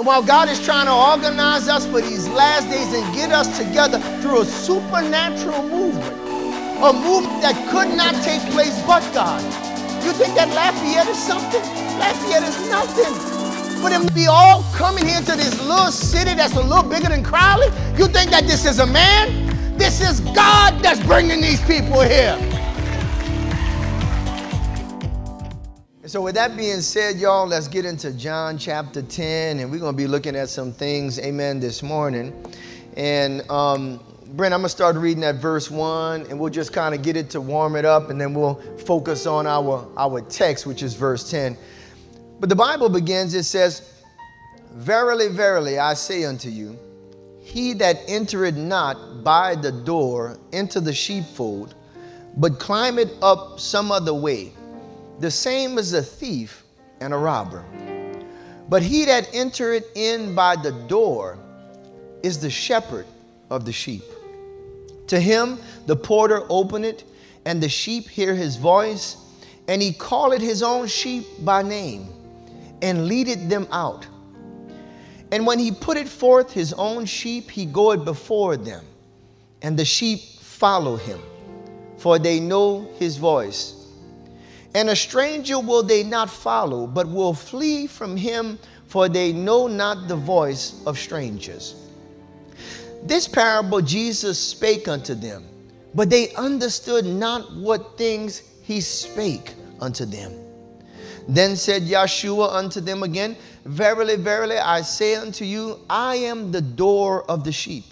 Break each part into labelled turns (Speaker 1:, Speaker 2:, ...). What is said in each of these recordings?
Speaker 1: And while God is trying to organize us for these last days and get us together through a supernatural movement, a movement that could not take place but God. You think that Lafayette is something? Lafayette is nothing. Them to be all coming here to this little city that's a little bigger than Crowley, you think that this is a man? This is God that's bringing these people here. So, with that being said, y'all, let's get into John chapter 10, and we're going to be looking at some things, amen, this morning. And, um, Brent, I'm going to start reading at verse 1, and we'll just kind of get it to warm it up, and then we'll focus on our, our text, which is verse 10. But the Bible begins, it says, Verily, verily, I say unto you, he that entereth not by the door into the sheepfold, but climbeth up some other way, the same as a thief and a robber. But he that entereth in by the door is the shepherd of the sheep. To him the porter openeth, and the sheep hear his voice, and he calleth his own sheep by name, and leadeth them out. And when he putteth forth his own sheep, he goeth before them, and the sheep follow him, for they know his voice and a stranger will they not follow, but will flee from him, for they know not the voice of strangers. This parable Jesus spake unto them, but they understood not what things he spake unto them. Then said Yeshua unto them again, Verily, verily, I say unto you, I am the door of the sheep.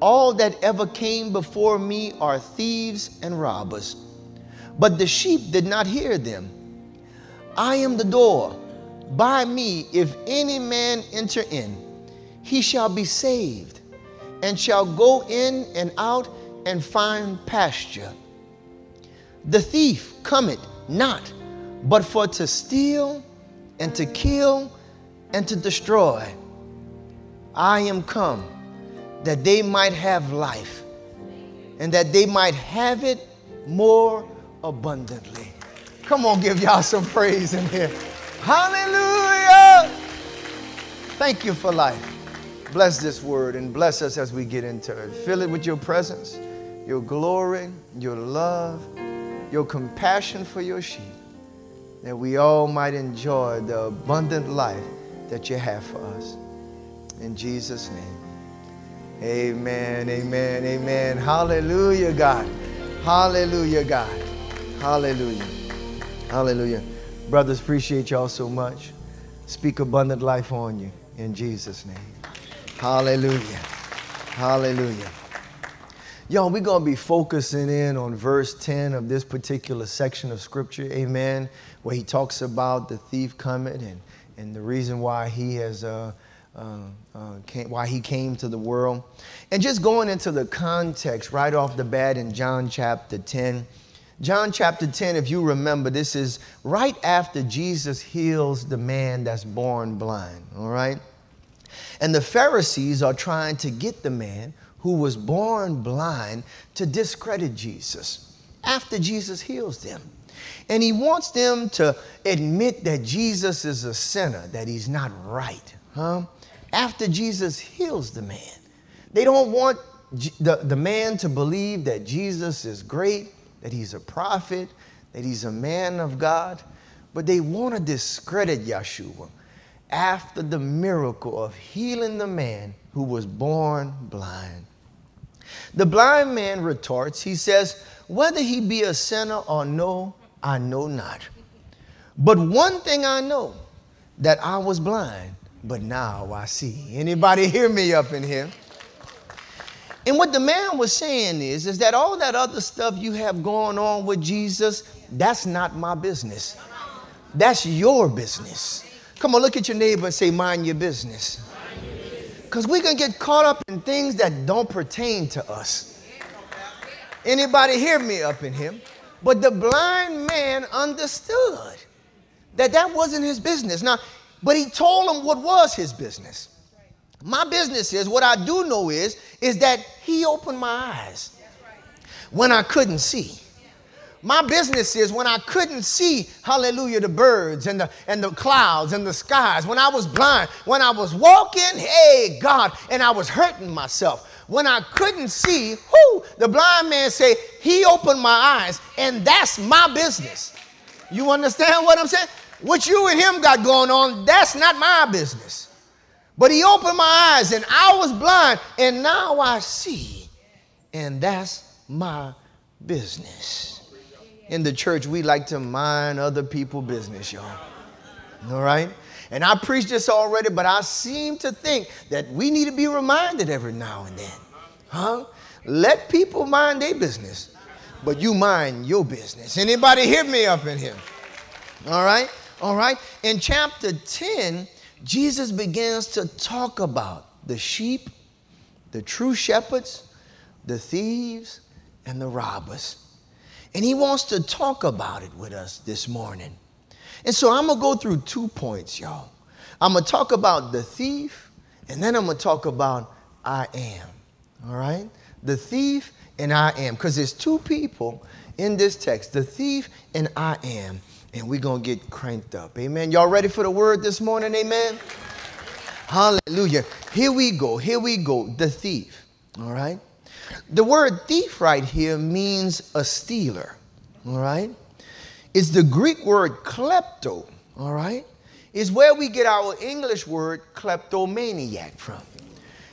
Speaker 1: All that ever came before me are thieves and robbers but the sheep did not hear them. I am the door. By me, if any man enter in, he shall be saved, and shall go in and out and find pasture. The thief cometh not, but for to steal and to kill and to destroy. I am come that they might have life, and that they might have it more abundantly. Come on, give y'all some praise in here. Hallelujah! Thank you for life. Bless this word and bless us as we get into it. Fill it with your presence, your glory, your love, your compassion for your sheep, that we all might enjoy the abundant life that you have for us. In Jesus' name. Amen, amen, amen. Hallelujah, God. Hallelujah, God. Hallelujah. Hallelujah. Brothers, appreciate y'all so much. Speak abundant life on you in Jesus' name. Hallelujah. Hallelujah. Y'all, we're going to be focusing in on verse 10 of this particular section of scripture, amen, where he talks about the thief coming and, and the reason why he has. Uh, uh, uh, came, why he came to the world. And just going into the context right off the bat in John chapter 10, John chapter 10, if you remember, this is right after Jesus heals the man that's born blind, all right? And the Pharisees are trying to get the man who was born blind to discredit Jesus after Jesus heals them. And he wants them to admit that Jesus is a sinner, that he's not right, huh? After Jesus heals the man. They don't want the, the man to believe that Jesus is great that he's a prophet, that he's a man of God, but they want to discredit Yeshua after the miracle of healing the man who was born blind. The blind man retorts, he says, Whether he be a sinner or no, I know not. But one thing I know, that I was blind, but now I see. Anybody hear me up in here? And what the man was saying is, is that all that other stuff you have going on with Jesus, that's not my business. That's your business. Come on, look at your neighbor and say, mind your business. Because we can get caught up in things that don't pertain to us. Anybody hear me up in him? But the blind man understood that that wasn't his business. Now, but he told him what was his business. My business is what I do know is is that he opened my eyes when I couldn't see. My business is when I couldn't see, hallelujah, the birds and the, and the clouds and the skies, when I was blind, when I was walking, hey, God, and I was hurting myself. When I couldn't see, whoo, the blind man say, he opened my eyes, and that's my business. You understand what I'm saying? What you and him got going on, that's not my business. But he opened my eyes, and I was blind, and now I see, and that's my business in the church, we like to mind other people's business, y'all. All right? And I preached this already, but I seem to think that we need to be reminded every now and then. Huh? Let people mind their business, but you mind your business. Anybody hear me up in here? All right? All right? In chapter 10, Jesus begins to talk about the sheep, the true shepherds, the thieves, and the robbers. And he wants to talk about it with us this morning. And so I'm going to go through two points, y'all. I'm going to talk about the thief, and then I'm going to talk about I am. All right? The thief and I am. Because there's two people in this text the thief and I am. And we're going to get cranked up. Amen. Y'all ready for the word this morning? Amen. Hallelujah. Here we go. Here we go. The thief. All right? The word thief right here means a stealer, all right? It's the Greek word klepto, all right? Is where we get our English word kleptomaniac from.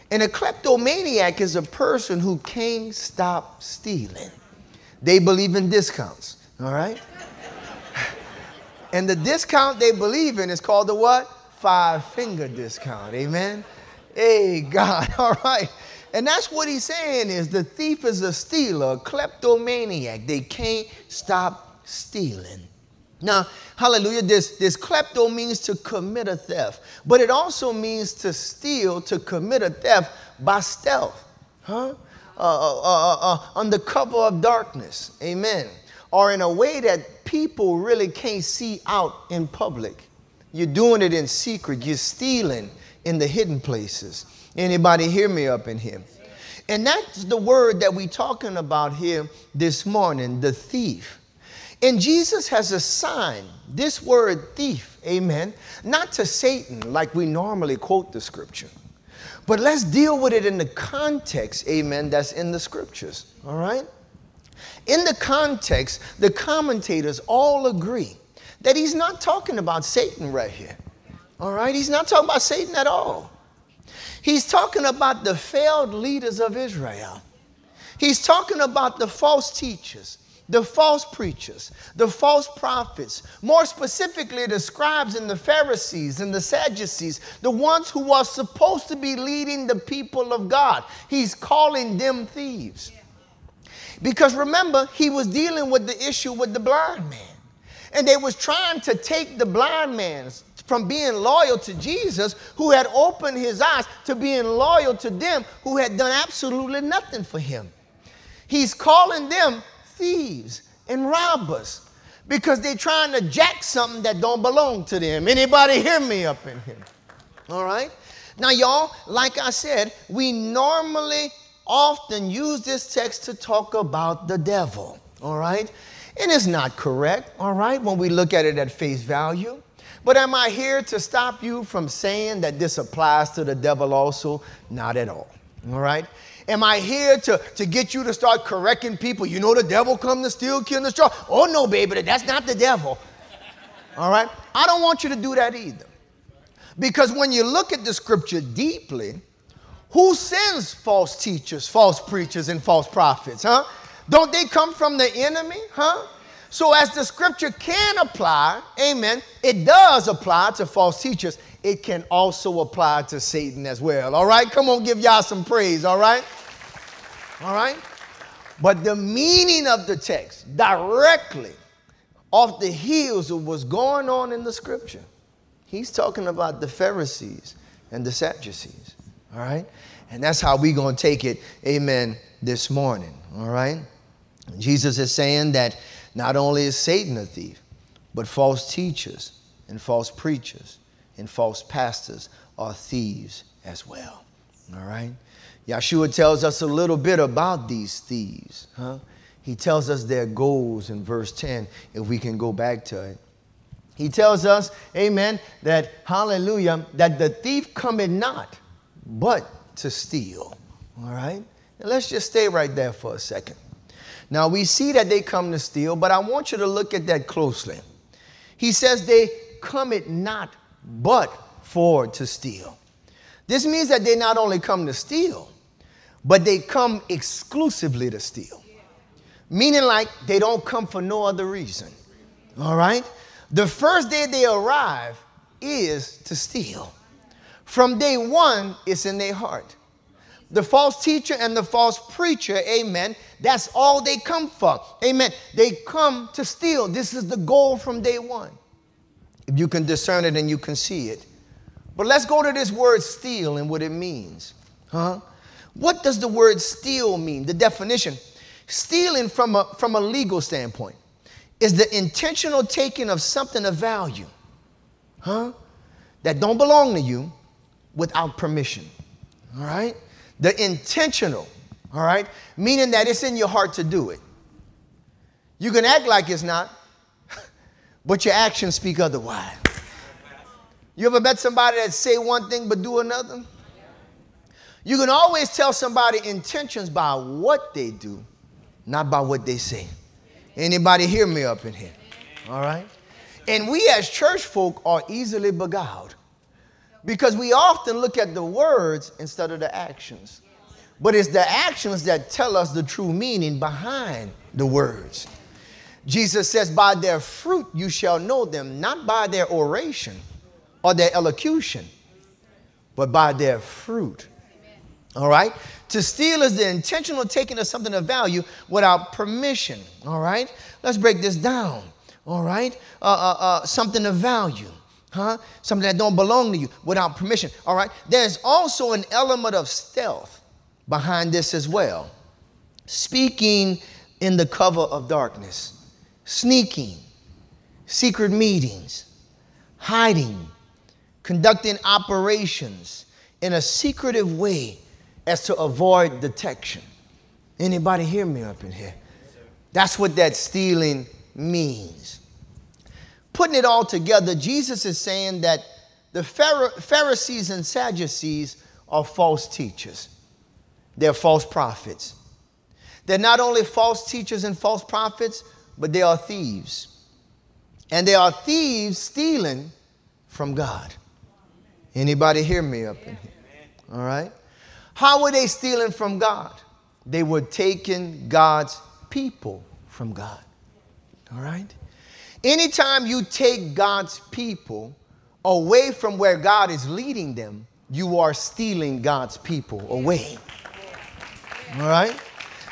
Speaker 1: And a kleptomaniac is a person who can't stop stealing. They believe in discounts, all right? And the discount they believe in is called the what? Five finger discount, amen? Hey, God, all right. And that's what he's saying is the thief is a stealer, a kleptomaniac. They can't stop stealing. Now, hallelujah, this, this klepto means to commit a theft, but it also means to steal, to commit a theft by stealth, huh? Uh, uh, uh, uh, under cover of darkness, amen. Or in a way that people really can't see out in public. You're doing it in secret, you're stealing in the hidden places. Anybody hear me up in here? And that's the word that we're talking about here this morning, the thief. And Jesus has assigned this word thief, amen, not to Satan like we normally quote the scripture, but let's deal with it in the context, amen, that's in the scriptures, all right? In the context, the commentators all agree that he's not talking about Satan right here, all right? He's not talking about Satan at all. He's talking about the failed leaders of Israel. He's talking about the false teachers, the false preachers, the false prophets, more specifically, the scribes and the Pharisees and the Sadducees, the ones who are supposed to be leading the people of God. He's calling them thieves. Because remember, he was dealing with the issue with the blind man. And they was trying to take the blind man's from being loyal to Jesus, who had opened his eyes, to being loyal to them who had done absolutely nothing for him. He's calling them thieves and robbers because they're trying to jack something that don't belong to them. Anybody hear me up in here? All right? Now, y'all, like I said, we normally often use this text to talk about the devil. All right? And it's not correct, all right, when we look at it at face value. But am I here to stop you from saying that this applies to the devil also? Not at all. All right? Am I here to, to get you to start correcting people? You know the devil come to steal, kill, and destroy. Oh no, baby, that's not the devil. All right? I don't want you to do that either. Because when you look at the scripture deeply, who sends false teachers, false preachers, and false prophets, huh? Don't they come from the enemy, huh? So, as the scripture can apply, amen, it does apply to false teachers. It can also apply to Satan as well. All right? Come on, give y'all some praise. All right? All right? But the meaning of the text directly off the heels of what's going on in the scripture, he's talking about the Pharisees and the Sadducees. All right? And that's how we're going to take it, amen, this morning. All right? Jesus is saying that not only is Satan a thief, but false teachers and false preachers and false pastors are thieves as well. All right? Yeshua tells us a little bit about these thieves. Huh? he tells us their goals in verse 10, if we can go back to it. He tells us, amen, that hallelujah, that the thief cometh not, but to steal. All right? Now let's just stay right there for a second. Now we see that they come to steal, but I want you to look at that closely. He says they come it not but for to steal. This means that they not only come to steal, but they come exclusively to steal. Meaning like they don't come for no other reason. All right? The first day they arrive is to steal. From day one, it's in their heart. The false teacher and the false preacher, amen, that's all they come for. Amen. They come to steal. This is the goal from day one. If you can discern it and you can see it. But let's go to this word steal and what it means. Huh? What does the word steal mean? The definition. Stealing from a, from a legal standpoint is the intentional taking of something of value, huh? That don't belong to you without permission. All right? The intentional, all right? Meaning that it's in your heart to do it. You can act like it's not, but your actions speak otherwise. You ever met somebody that say one thing but do another? You can always tell somebody intentions by what they do, not by what they say. Anybody hear me up in here? All right? And we as church folk are easily beguiled because we often look at the words instead of the actions. But it's the actions that tell us the true meaning behind the words. Jesus says, By their fruit you shall know them, not by their oration or their elocution, but by their fruit. All right? To steal is the intentional taking of something of value without permission. All right? Let's break this down. All right? Uh, uh, uh, something of value. Huh? Something that don't belong to you without permission. All right? There's also an element of stealth behind this as well. Speaking in the cover of darkness, sneaking, secret meetings, hiding, conducting operations in a secretive way as to avoid detection. Anybody hear me up in here? That's what that stealing means. Putting it all together, Jesus is saying that the Pharisees and Sadducees are false teachers. They're false prophets. They're not only false teachers and false prophets, but they are thieves. And they are thieves stealing from God. Anybody hear me up in here? All right? How were they stealing from God? They were taking God's people from God. All right? Anytime you take God's people away from where God is leading them, you are stealing God's people away. All right?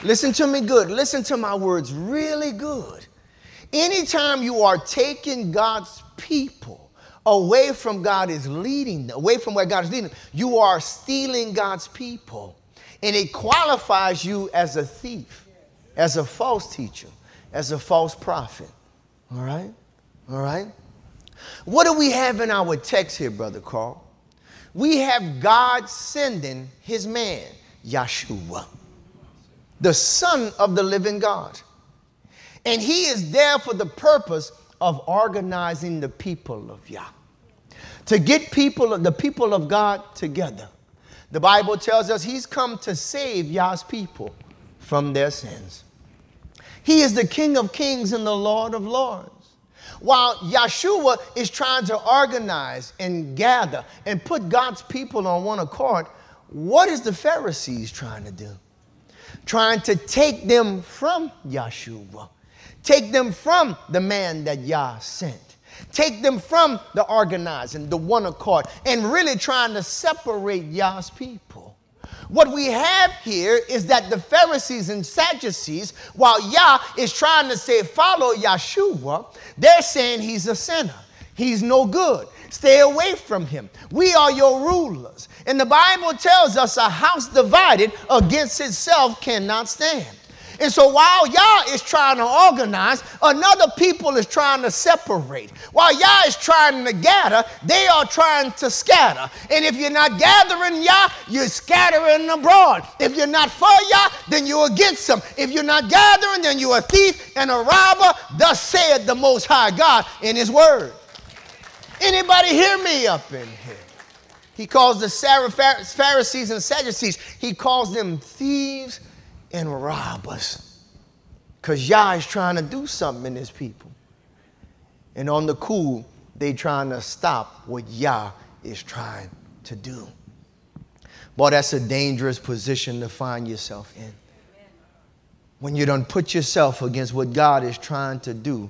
Speaker 1: Listen to me good. Listen to my words really good. Anytime you are taking God's people away from God is leading them, away from where God is leading them, you are stealing God's people. And it qualifies you as a thief, as a false teacher, as a false prophet. All right? All right? What do we have in our text here, Brother Carl? We have God sending his man, Yeshua, the Son of the living God. And he is there for the purpose of organizing the people of Yah. To get people, the people of God together. The Bible tells us he's come to save Yah's people from their sins. He is the King of kings and the Lord of lords. While Yeshua is trying to organize and gather and put God's people on one accord, what is the Pharisees trying to do? Trying to take them from Yeshua Take them from the man that Yah sent. Take them from the organizing, the one accord, and really trying to separate Yah's people. What we have here is that the Pharisees and Sadducees, while Yah is trying to say, follow Yeshua, they're saying he's a sinner. He's no good. Stay away from him. We are your rulers. And the Bible tells us a house divided against itself cannot stand. And so while Yah is trying to organize, another people is trying to separate. While Yah is trying to gather, they are trying to scatter. And if you're not gathering Yah, you're scattering abroad. If you're not for Yah, then you're against them. If you're not gathering, then you're a thief and a robber. Thus said the Most High God in His Word. Anybody hear me up in here? He calls the Pharisees and Sadducees, he calls them thieves and rob us. Because Yah is trying to do something in his people. And on the cool, they trying to stop what Yah is trying to do. Boy, that's a dangerous position to find yourself in. When you don't put yourself against what God is trying to do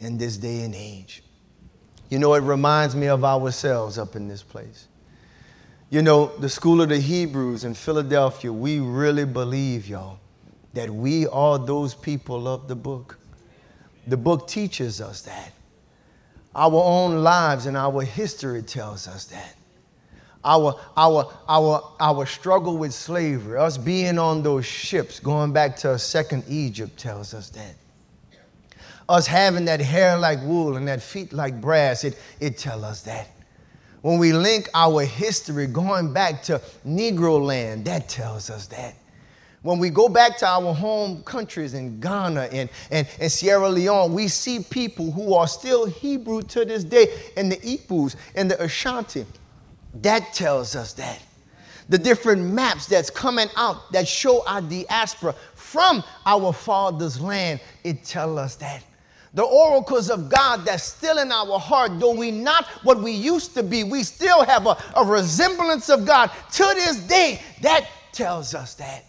Speaker 1: in this day and age. You know, it reminds me of ourselves up in this place. You know, the School of the Hebrews in Philadelphia, we really believe, y'all, that we are those people of the book. The book teaches us that. Our own lives and our history tells us that. Our, our, our, our struggle with slavery, us being on those ships, going back to second Egypt, tells us that. Us having that hair like wool and that feet like brass, it, it tells us that. When we link our history going back to Negro land, that tells us that. When we go back to our home countries in Ghana and, and, and Sierra Leone, we see people who are still Hebrew to this day, and the Igbos and the Ashanti. That tells us that. The different maps that's coming out that show our diaspora from our father's land, it tells us that the oracles of God that's still in our heart, though we not what we used to be, we still have a, a resemblance of God to this day. That tells us that.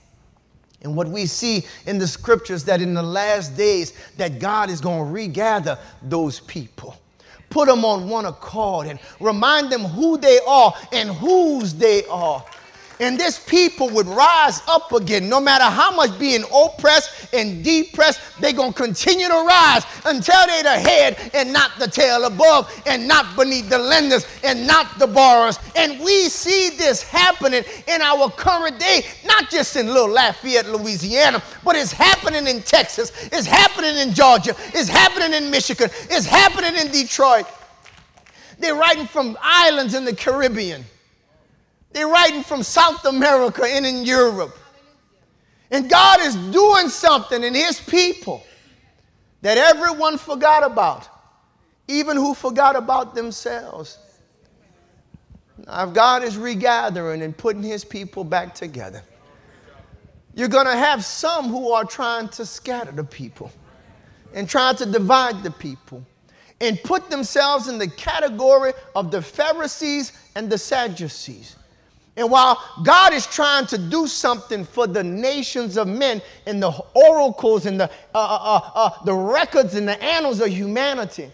Speaker 1: And what we see in the scriptures that in the last days that God is going to regather those people. Put them on one accord and remind them who they are and whose they are and this people would rise up again. No matter how much being oppressed and depressed, they're going to continue to rise until they're the head and not the tail above and not beneath the lenders and not the borrowers. And we see this happening in our current day, not just in little Lafayette, Louisiana, but it's happening in Texas, it's happening in Georgia, it's happening in Michigan, it's happening in Detroit. They're writing from islands in the Caribbean. They're writing from South America and in Europe. And God is doing something in His people that everyone forgot about, even who forgot about themselves. Now, God is regathering and putting His people back together, you're going to have some who are trying to scatter the people and trying to divide the people and put themselves in the category of the Pharisees and the Sadducees. And while God is trying to do something for the nations of men and the oracles and the, uh, uh, uh, uh, the records and the annals of humanity,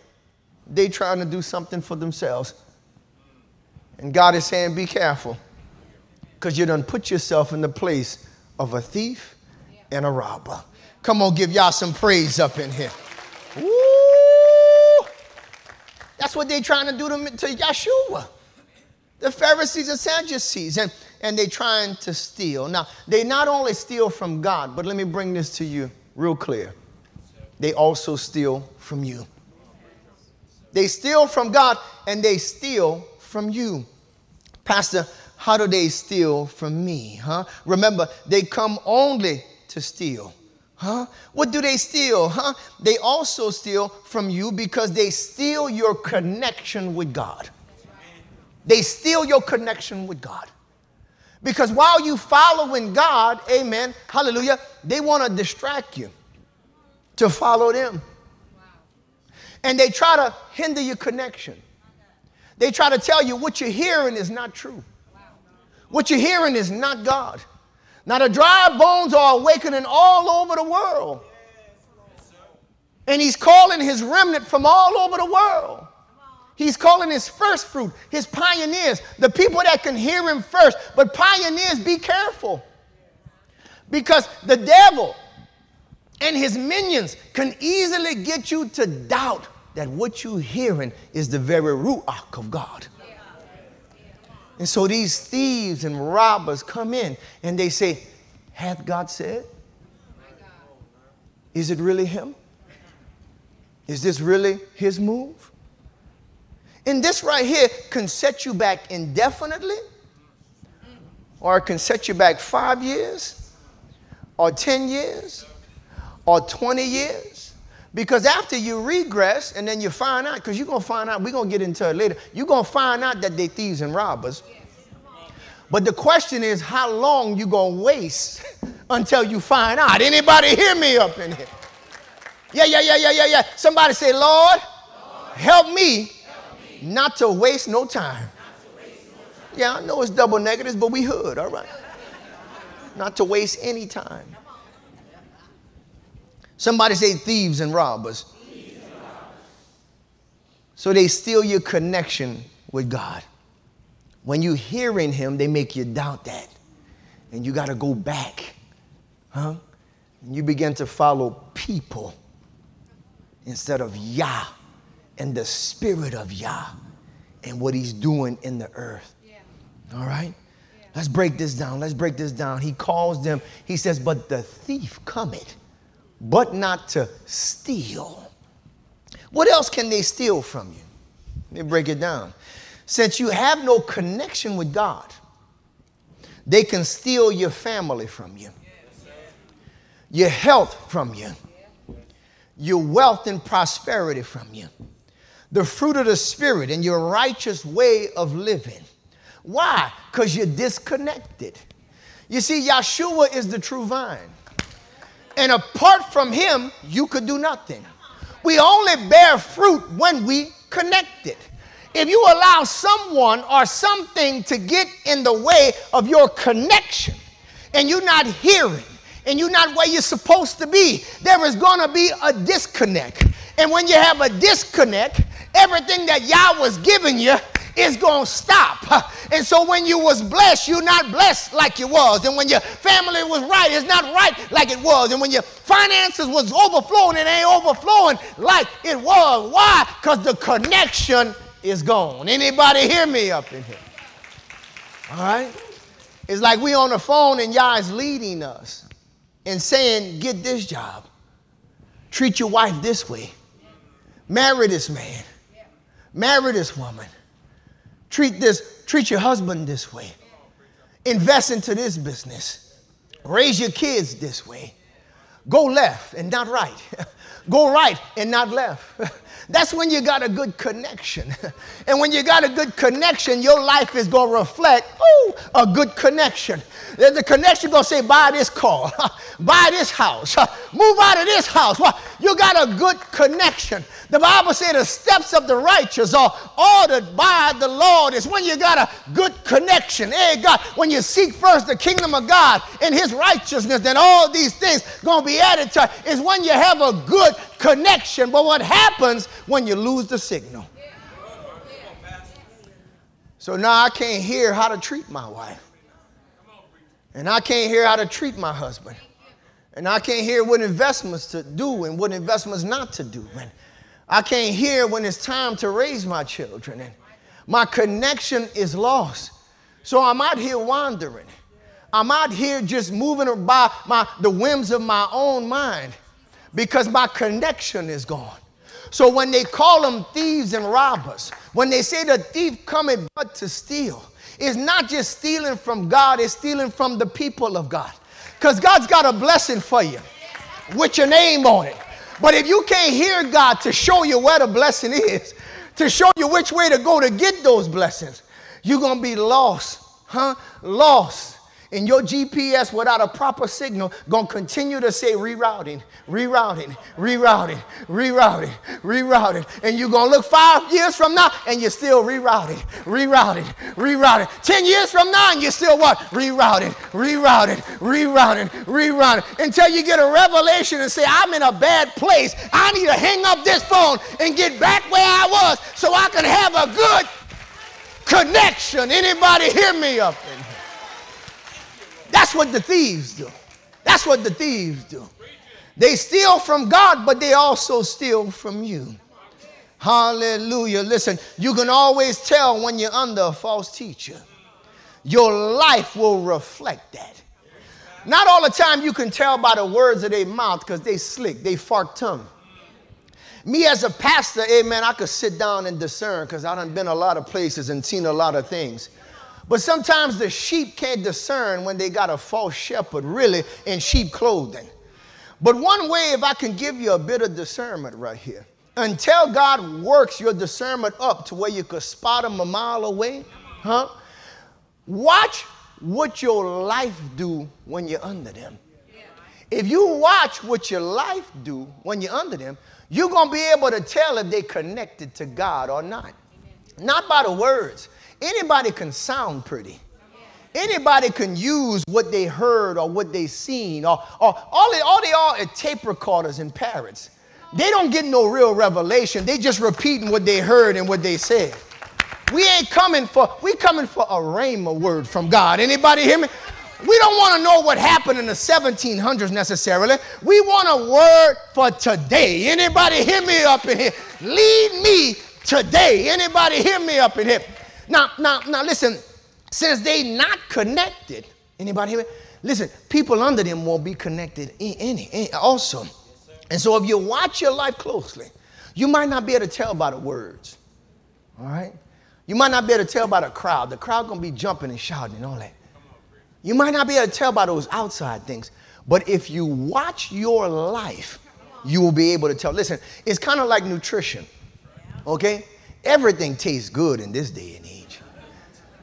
Speaker 1: they trying to do something for themselves. And God is saying, be careful, because you done put yourself in the place of a thief and a robber. Come on, give y'all some praise up in here. Woo! That's what they trying to do to, to Yeshua the Pharisees and Sadducees, and, and they trying to steal. Now, they not only steal from God, but let me bring this to you real clear. They also steal from you. They steal from God and they steal from you. Pastor, how do they steal from me? Huh? Remember, they come only to steal. Huh? What do they steal? Huh? They also steal from you because they steal your connection with God. They steal your connection with God. Because while you following God, amen, hallelujah, they want to distract you to follow them. And they try to hinder your connection. They try to tell you what you're hearing is not true. What you're hearing is not God. Now, the dry bones are awakening all over the world. And he's calling his remnant from all over the world. He's calling his first fruit, his pioneers, the people that can hear him first. But pioneers, be careful. Because the devil and his minions can easily get you to doubt that what you're hearing is the very ruach of God. And so these thieves and robbers come in and they say, Hath God said? Is it really him? Is this really his move? And this right here can set you back indefinitely, or it can set you back five years, or 10 years, or 20 years. Because after you regress and then you find out, because you're going to find out, we're going to get into it later, you're going to find out that they thieves and robbers. But the question is how long you going to waste until you find out. Anybody hear me up in here? Yeah, yeah, yeah, yeah, yeah, yeah. Somebody say, Lord, Lord help, me help me not to waste no time. Yeah, I know it's double negatives, but we hood, all right? not to waste any time. Somebody say thieves and robbers. So they steal your connection with God. When you hearing him, they make you doubt that. And you got to go back. Huh? And you begin to follow people instead of Yah and the spirit of Yah and what he's doing in the earth. Yeah. All right? Yeah. Let's break this down. Let's break this down. He calls them, he says, But the thief cometh, but not to steal. What else can they steal from you? Let me break it down. Since you have no connection with God, they can steal your family from you, your health from you, your wealth and prosperity from you, the fruit of the Spirit and your righteous way of living. Why? Because you're disconnected. You see, Yeshua is the true vine. And apart from him, you could do nothing. We only bear fruit when we connected. If you allow someone or something to get in the way of your connection and you're not hearing and you're not where you're supposed to be, there is going to be a disconnect. And when you have a disconnect, everything that Yah was giving you is going to stop. And so when you was blessed, you're not blessed like you was. And when your family was right, it's not right like it was. And when your finances was overflowing, it ain't overflowing like it was. Why? Because the connection is gone. Anybody hear me up in here? All right? It's like we on the phone and Yah is leading us and saying, get this job. Treat your wife this way. Marry this man. Marry this woman. Treat this, treat your husband this way. Invest into this business. Raise your kids this way. Go left and not right. Go right and not left. That's when you got a good connection. and when you got a good connection, your life is going to reflect ooh, a good connection. The connection going to say, buy this car, buy this house, move out of this house. You got a good connection. The Bible says the steps of the righteous are ordered by the Lord. It's when you got a good connection. Hey, God, when you seek first the kingdom of God and his righteousness, then all these things going to be added to. Is when you have a good connection. But what happens when you lose the signal? So now I can't hear how to treat my wife. And I can't hear how to treat my husband. And I can't hear what investments to do and what investments not to do. And I can't hear when it's time to raise my children. And my connection is lost. So I'm out here wandering. I'm out here just moving by my, the whims of my own mind because my connection is gone. So when they call them thieves and robbers, when they say the thief cometh but to steal, it's not just stealing from God, it's stealing from the people of God. Because God's got a blessing for you with your name on it. But if you can't hear God to show you where the blessing is, to show you which way to go to get those blessings, you're going to be lost, huh? Lost and your GPS without a proper signal gonna continue to say rerouting, rerouting, rerouting, rerouting, rerouting. And you're gonna look five years from now and you're still rerouting, rerouting, rerouting. Ten years from now and you're still what? Rerouting, rerouting, rerouting, rerouting. Until you get a revelation and say, I'm in a bad place. I need to hang up this phone and get back where I was so I can have a good connection. Anybody hear me up in here? That's what the thieves do. That's what the thieves do. They steal from God, but they also steal from you. Hallelujah. Listen, you can always tell when you're under a false teacher. Your life will reflect that. Not all the time you can tell by the words of their mouth because they slick, they fork tongue. Me as a pastor, amen, I could sit down and discern because I done been a lot of places and seen a lot of things. But sometimes the sheep can't discern when they got a false shepherd really in sheep clothing. But one way, if I can give you a bit of discernment right here, until God works your discernment up to where you could spot them a mile away, huh? Watch what your life do when you're under them. If you watch what your life do when you're under them, you're going to be able to tell if they connected to God or not. Not by the words. Anybody can sound pretty. Anybody can use what they heard or what they seen or, or all, they, all they are are tape recorders and parrots. They don't get no real revelation. They just repeating what they heard and what they said. We ain't coming for, we coming for a rhema word from God. Anybody hear me? We don't want to know what happened in the 1700s necessarily. We want a word for today. Anybody hear me up in here? Lead me today. Anybody hear me up in here? Now, now, now listen, since they not connected, anybody hear me? Listen, people under them won't be connected in also. And so if you watch your life closely, you might not be able to tell by the words. All right? You might not be able to tell by the crowd. The crowd gonna be jumping and shouting and all that. You might not be able to tell by those outside things. But if you watch your life, you will be able to tell. Listen, it's kind of like nutrition. Okay? Everything tastes good in this day and age.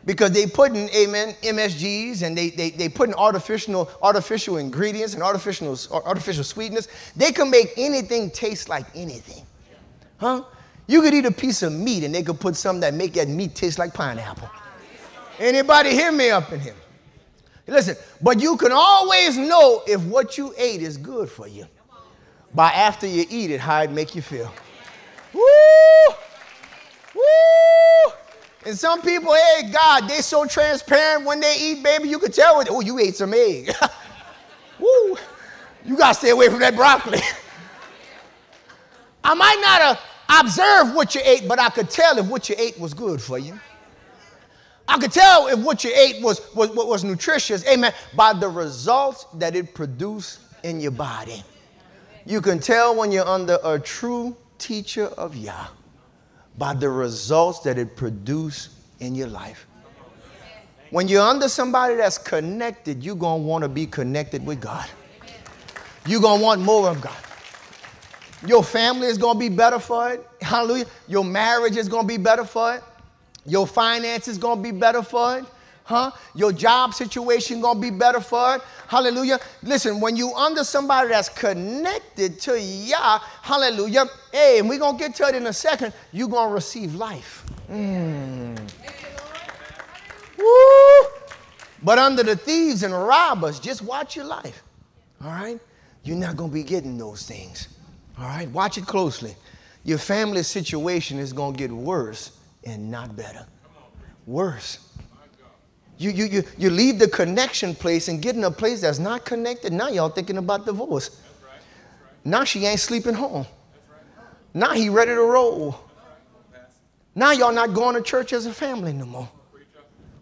Speaker 1: Because they put in amen msgs and they, they, they put in artificial artificial ingredients and artificial artificial sweetness they can make anything taste like anything. Huh? You could eat a piece of meat and they could put something that make that meat taste like pineapple. Anybody hear me up in here? Listen but you can always know if what you ate is good for you. By after you eat it how it make you feel. Woo! And some people, hey, God, they so transparent when they eat, baby, you could tell, with, oh, you ate some egg. Woo, you got to stay away from that broccoli. I might not have observed what you ate, but I could tell if what you ate was good for you. I could tell if what you ate was, was, was nutritious, amen, by the results that it produced in your body. You can tell when you're under a true teacher of Yah by the results that it produces in your life. When you're under somebody that's connected, you're going to want to be connected with God. You're going to want more of God. Your family is going to be better for it. Hallelujah. Your marriage is going to be better for it. Your finances is going to be better for it huh? Your job situation gonna be better for it. Hallelujah. Listen, when you under somebody that's connected to Yah, hallelujah. Hey, and we're gonna get to it in a second, you're gonna receive life. Mm. Woo! But under the thieves and robbers, just watch your life. All right? You're not gonna be getting those things. All right? Watch it closely. Your family situation is gonna get worse and not better. Worse. You, you, you, you leave the connection place and get in a place that's not connected. Now y'all thinking about divorce. That's right. That's right. Now she ain't sleeping home. Right. Now he ready to roll. Now y'all not going to church as a family no more.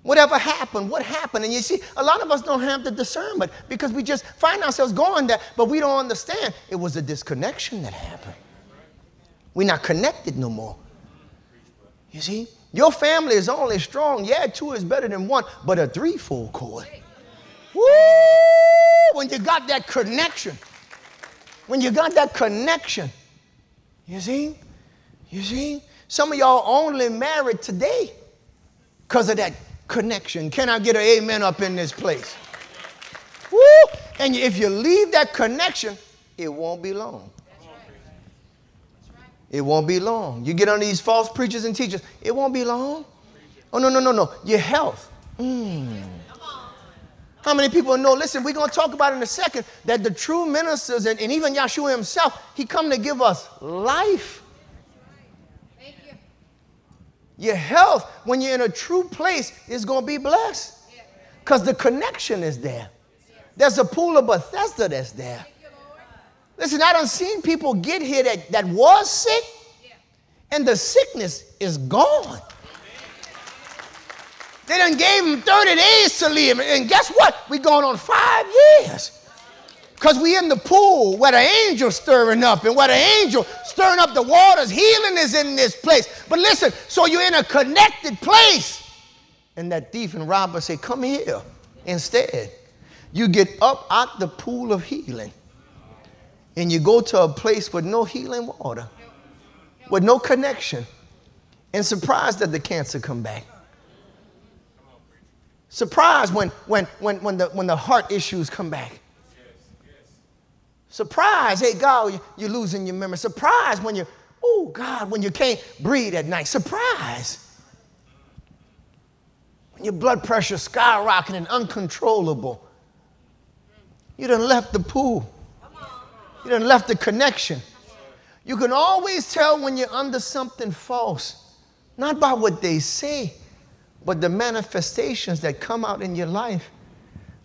Speaker 1: Whatever happened, what happened? And you see, a lot of us don't have the discernment because we just find ourselves going there, but we don't understand it was a disconnection that happened. We're not connected no more. You see? Your family is only strong. Yeah, two is better than one, but a threefold cord. Woo! When you got that connection. When you got that connection. You see? You see? Some of y'all only married today because of that connection. Can I get an amen up in this place? Woo! And if you leave that connection, it won't be long. It won't be long. You get on these false preachers and teachers, it won't be long. Oh, no, no, no, no. Your health. Mm. How many people know? Listen, we're going to talk about in a second that the true ministers and, and even Yeshua himself, he come to give us life. Thank you. Your health, when you're in a true place, is going to be blessed because the connection is there. There's a pool of Bethesda that's there. Listen, I done seen people get here that, that was sick, and the sickness is gone. They done gave him 30 days to leave. And guess what? We going on five years. Because we in the pool where the angel's stirring up and where the angel stirring up the waters. Healing is in this place. But listen, so you're in a connected place. And that thief and robber say, come here instead. You get up out the pool of healing and you go to a place with no healing water, with no connection, and surprised that the cancer come back. Surprised when, when, when, when, the, when the heart issues come back. Surprise, hey, God, you're losing your memory. Surprise when you, oh, God, when you can't breathe at night. Surprise. When your blood pressure skyrocketing, uncontrollable. You done left the pool. You done left the connection. You can always tell when you're under something false, not by what they say, but the manifestations that come out in your life.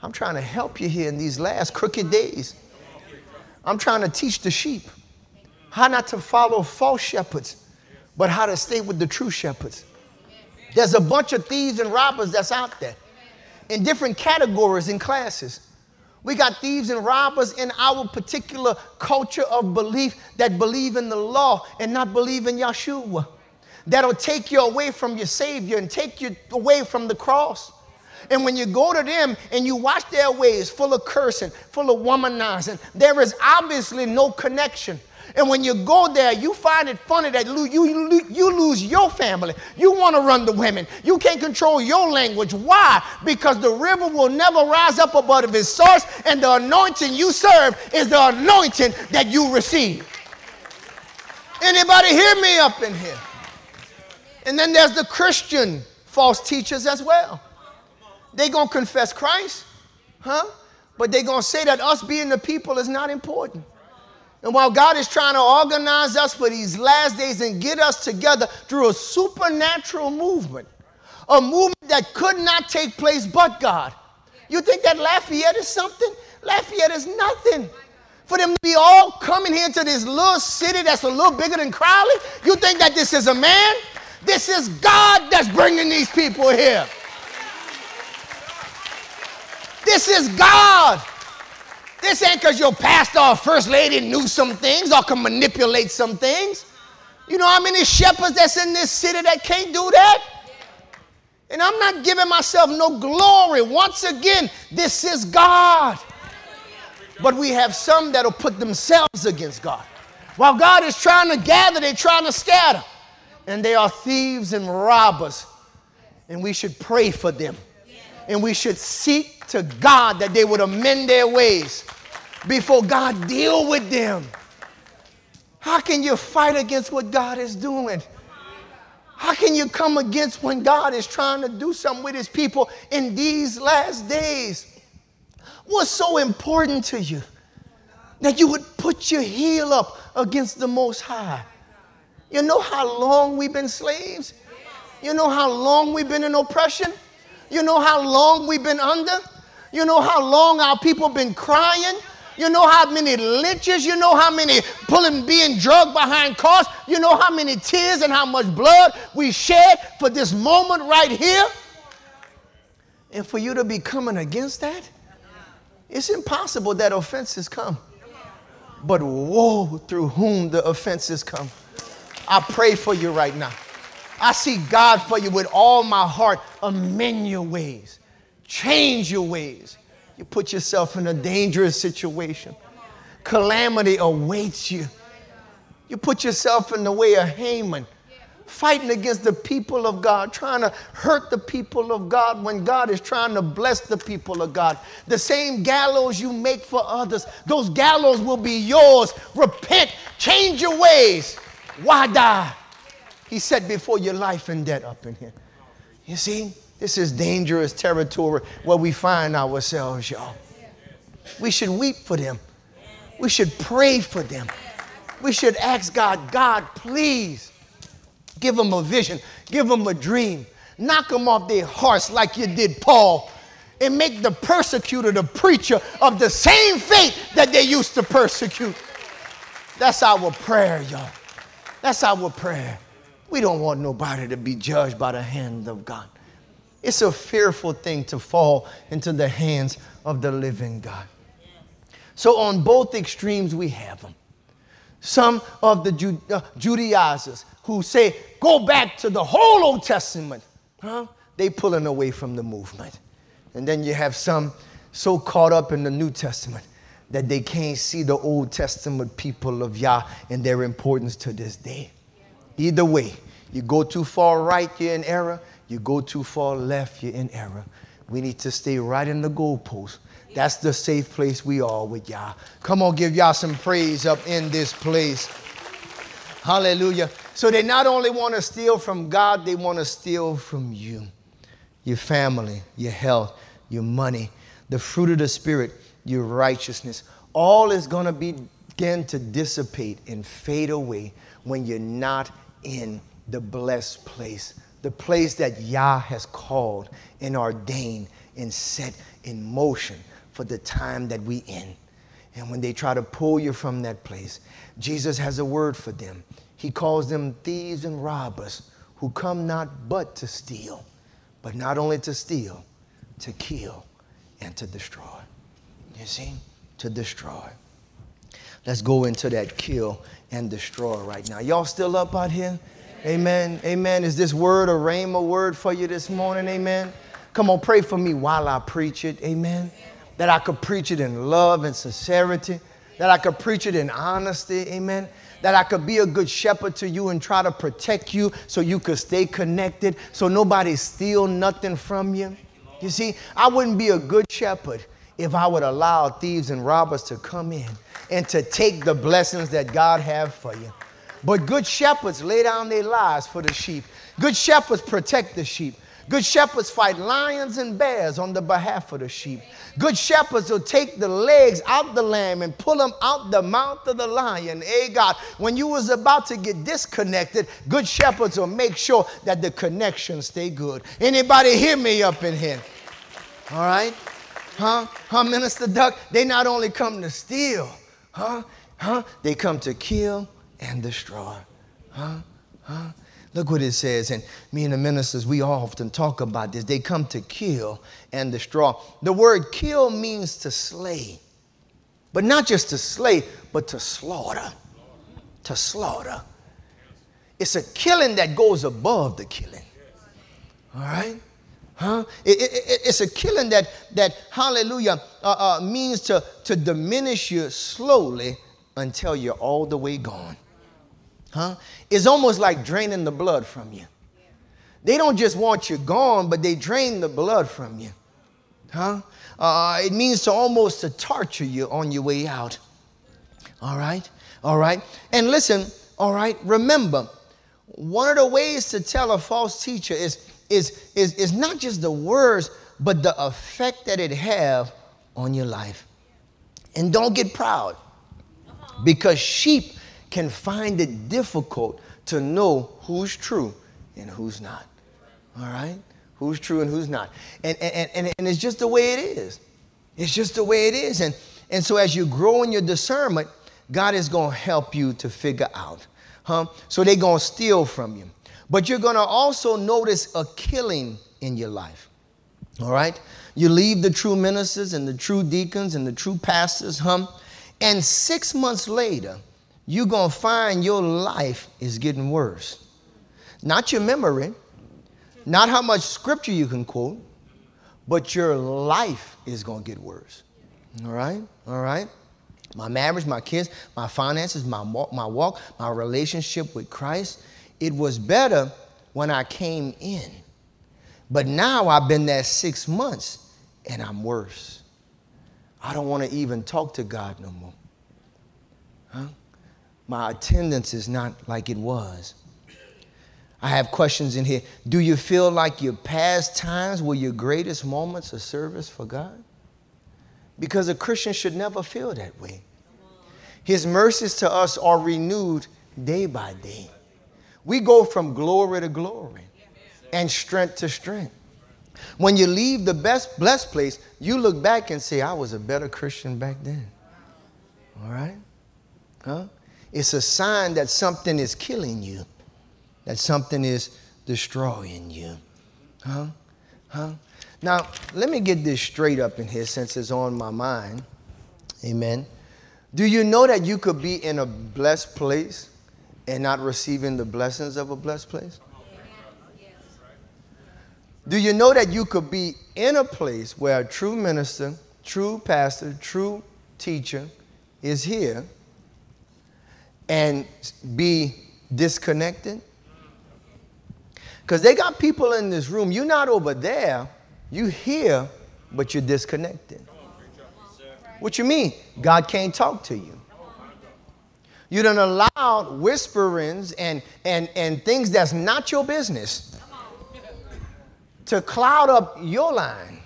Speaker 1: I'm trying to help you here in these last crooked days. I'm trying to teach the sheep how not to follow false shepherds, but how to stay with the true shepherds. There's a bunch of thieves and robbers that's out there in different categories and classes. We got thieves and robbers in our particular culture of belief that believe in the law and not believe in Yeshua. That'll take you away from your Savior and take you away from the cross. And when you go to them and you watch their ways full of cursing, full of womanizing, there is obviously no connection. And when you go there, you find it funny that you, you, you lose your family. You want to run the women. You can't control your language. Why? Because the river will never rise up above its source, and the anointing you serve is the anointing that you receive. Anybody hear me up in here? And then there's the Christian false teachers as well they to confess Christ, huh? But they to say that us being the people is not important. And while God is trying to organize us for these last days and get us together through a supernatural movement, a movement that could not take place but God. You think that Lafayette is something? Lafayette is nothing. For them to be all coming here to this little city that's a little bigger than Crowley, you think that this is a man? This is God that's bringing these people here. This is God. This ain't because your pastor or first lady knew some things or can manipulate some things. You know how many shepherds that's in this city that can't do that? And I'm not giving myself no glory. Once again, this is God. But we have some that'll put themselves against God. While God is trying to gather, they're trying to scatter. And they are thieves and robbers. And we should pray for them. And we should seek to God that they would amend their ways before God deal with them. How can you fight against what God is doing? How can you come against when God is trying to do something with his people in these last days? What's so important to you that you would put your heel up against the Most High? You know how long we've been slaves? You know how long we've been in oppression? You know how long we've been under? You know how long our people been crying? You know how many lynches, you know how many pulling being drugged behind cars, you know how many tears and how much blood we shed for this moment right here? And for you to be coming against that, it's impossible that offenses come. But woe through whom the offenses come. I pray for you right now. I see God for you with all my heart. Amend your ways. Change your ways. You put yourself in a dangerous situation. Calamity awaits you. You put yourself in the way of Haman, fighting against the people of God, trying to hurt the people of God when God is trying to bless the people of God. The same gallows you make for others, those gallows will be yours. Repent, change your ways. Why die? He said before your life and death up in here. You see? This is dangerous territory where we find ourselves, y'all. We should weep for them. We should pray for them. We should ask God, God, please give them a vision, give them a dream, knock them off their horse like you did Paul, and make the persecutor the preacher of the same faith that they used to persecute. That's our prayer, y'all. That's our prayer. We don't want nobody to be judged by the hand of God. It's a fearful thing to fall into the hands of the living God. So, on both extremes, we have them. Some of the uh, Judaizers who say, go back to the whole Old Testament, huh? they pulling away from the movement. And then you have some so caught up in the New Testament that they can't see the Old Testament people of Yah and their importance to this day. Either way, you go too far right, you're in error. You go too far left, you're in error. We need to stay right in the goalpost. That's the safe place we are with y'all. Come on, give y'all some praise up in this place. Hallelujah. So they not only want to steal from God, they want to steal from you, your family, your health, your money, the fruit of the Spirit, your righteousness. All is going to begin to dissipate and fade away when you're not in the blessed place, the place that Yah has called and ordained and set in motion for the time that we in. And when they try to pull you from that place, Jesus has a word for them. He calls them thieves and robbers who come not but to steal, but not only to steal, to kill and to destroy. You see? To destroy. Let's go into that kill and destroy right now. Y'all still up out here? Amen. Amen. Is this word a rhema word for you this morning? Amen. Come on, pray for me while I preach it. Amen. That I could preach it in love and sincerity. That I could preach it in honesty. Amen. That I could be a good shepherd to you and try to protect you so you could stay connected, so nobody steal nothing from you. You see, I wouldn't be a good shepherd if I would allow thieves and robbers to come in and to take the blessings that God have for you. But good shepherds lay down their lives for the sheep. Good shepherds protect the sheep. Good shepherds fight lions and bears on the behalf of the sheep. Good shepherds will take the legs out the lamb and pull them out the mouth of the lion. Hey God, when you was about to get disconnected, good shepherds will make sure that the connection stay good. Anybody hear me up in here? All right? Huh? Huh, Minister Duck? They not only come to steal, huh? Huh? They come to kill and destroy. Huh? Huh? Look what it says. And me and the ministers, we often talk about this. They come to kill and destroy. The word kill means to slay, but not just to slay, but to slaughter. To slaughter. It's a killing that goes above the killing. All right? Huh? It, it, it, it's a killing that, that hallelujah, uh, uh, means to, to diminish you slowly until you're all the way gone. Huh? It's almost like draining the blood from you. They don't just want you gone, but they drain the blood from you. Huh? Uh, it means to almost to torture you on your way out. All right? All right? And listen, all right, remember, one of the ways to tell a false teacher is is, is, is not just the words, but the effect that it have on your life. And don't get proud because sheep can find it difficult to know who's true and who's not. All right? Who's true and who's not. And, and, and, and it's just the way it is. It's just the way it is. And, and so as you grow in your discernment, God is going to help you to figure out. Huh? So they're going to steal from you. But you're going to also notice a killing in your life. All right? You leave the true ministers and the true deacons and the true pastors, huh? And six months later, you're going to find your life is getting worse. Not your memory, not how much scripture you can quote, but your life is going to get worse. All right? All right? My marriage, my kids, my finances, my walk, my walk, my relationship with Christ it was better when I came in. But now I've been there six months and I'm worse. I don't want to even talk to God no more. Huh? My attendance is not like it was. I have questions in here. Do you feel like your past times were your greatest moments of service for God? Because a Christian should never feel that way. His mercies to us are renewed day by day. We go from glory to glory and strength to strength. When you leave the best blessed place, you look back and say, I was a better Christian back then. All right? Huh? It's a sign that something is killing you, that something is destroying you. Huh? Huh? Now, let me get this straight up in here since it's on my mind. Amen. Do you know that you could be in a blessed place and not receiving the blessings of a blessed place? Do you know that you could be in a place where a true minister, true pastor, true teacher is here and be disconnected? Because they got people in this room. You're not over there. You here, but you're disconnected. What you mean? God can't talk to you. You don't allow whisperings and, and, and things that's not your business to cloud up your line.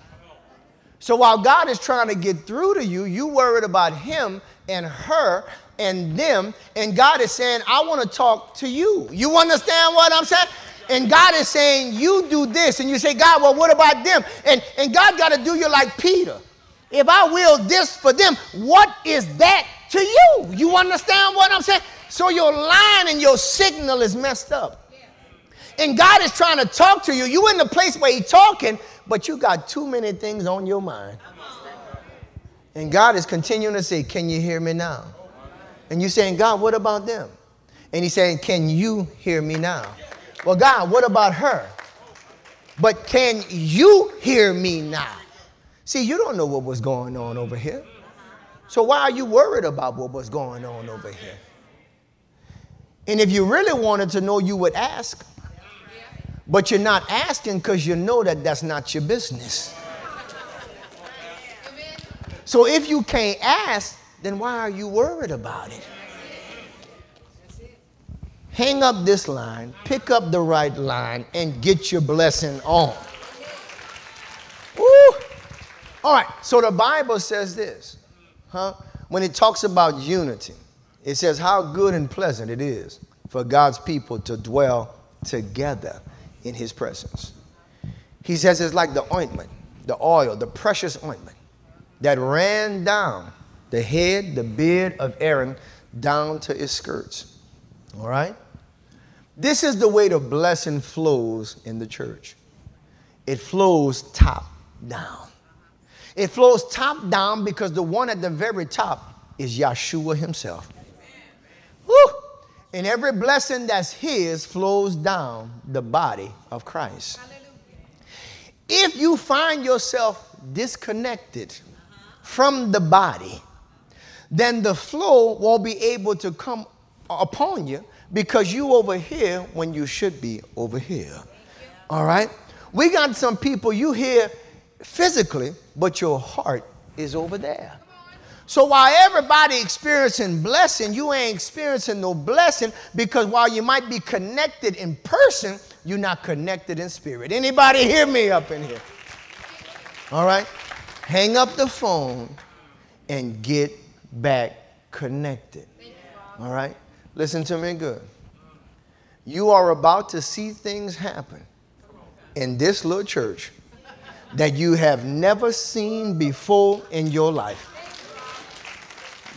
Speaker 1: So while God is trying to get through to you, you worried about him and her and them, and God is saying, I want to talk to you. You understand what I'm saying? And God is saying, You do this. And you say, God, well, what about them? And, and God got to do you like Peter. If I will this for them, what is that to you? You understand what I'm saying? So your line and your signal is messed up. And God is trying to talk to you. You in the place where He's talking, but you got too many things on your mind. And God is continuing to say, Can you hear me now? And you're saying, God, what about them? And He's saying, Can you hear me now? Well, God, what about her? But can you hear me now? See, you don't know what was going on over here. So why are you worried about what was going on over here? And if you really wanted to know, you would ask. But you're not asking because you know that that's not your business. So if you can't ask, then why are you worried about it? hang up this line, pick up the right line, and get your blessing on. Woo! All right, so the Bible says this, huh? When it talks about unity, it says how good and pleasant it is for God's people to dwell together in his presence. He says it's like the ointment, the oil, the precious ointment that ran down the head, the beard of Aaron down to his skirts. All right? This is the way the blessing flows in the church it flows top down. It flows top down because the one at the very top is Yeshua himself. Woo! And every blessing that's his flows down the body of Christ. If you find yourself disconnected from the body, then the flow won't be able to come upon you because you over here when you should be over here. All right? We got some people you here physically, but your heart is over there. So while everybody experiencing blessing, you ain't experiencing no blessing because while you might be connected in person, you're not connected in spirit. Anybody hear me up in here? All right? Hang up the phone and get back connected. All right? Listen to me good. You are about to see things happen in this little church that you have never seen before in your life.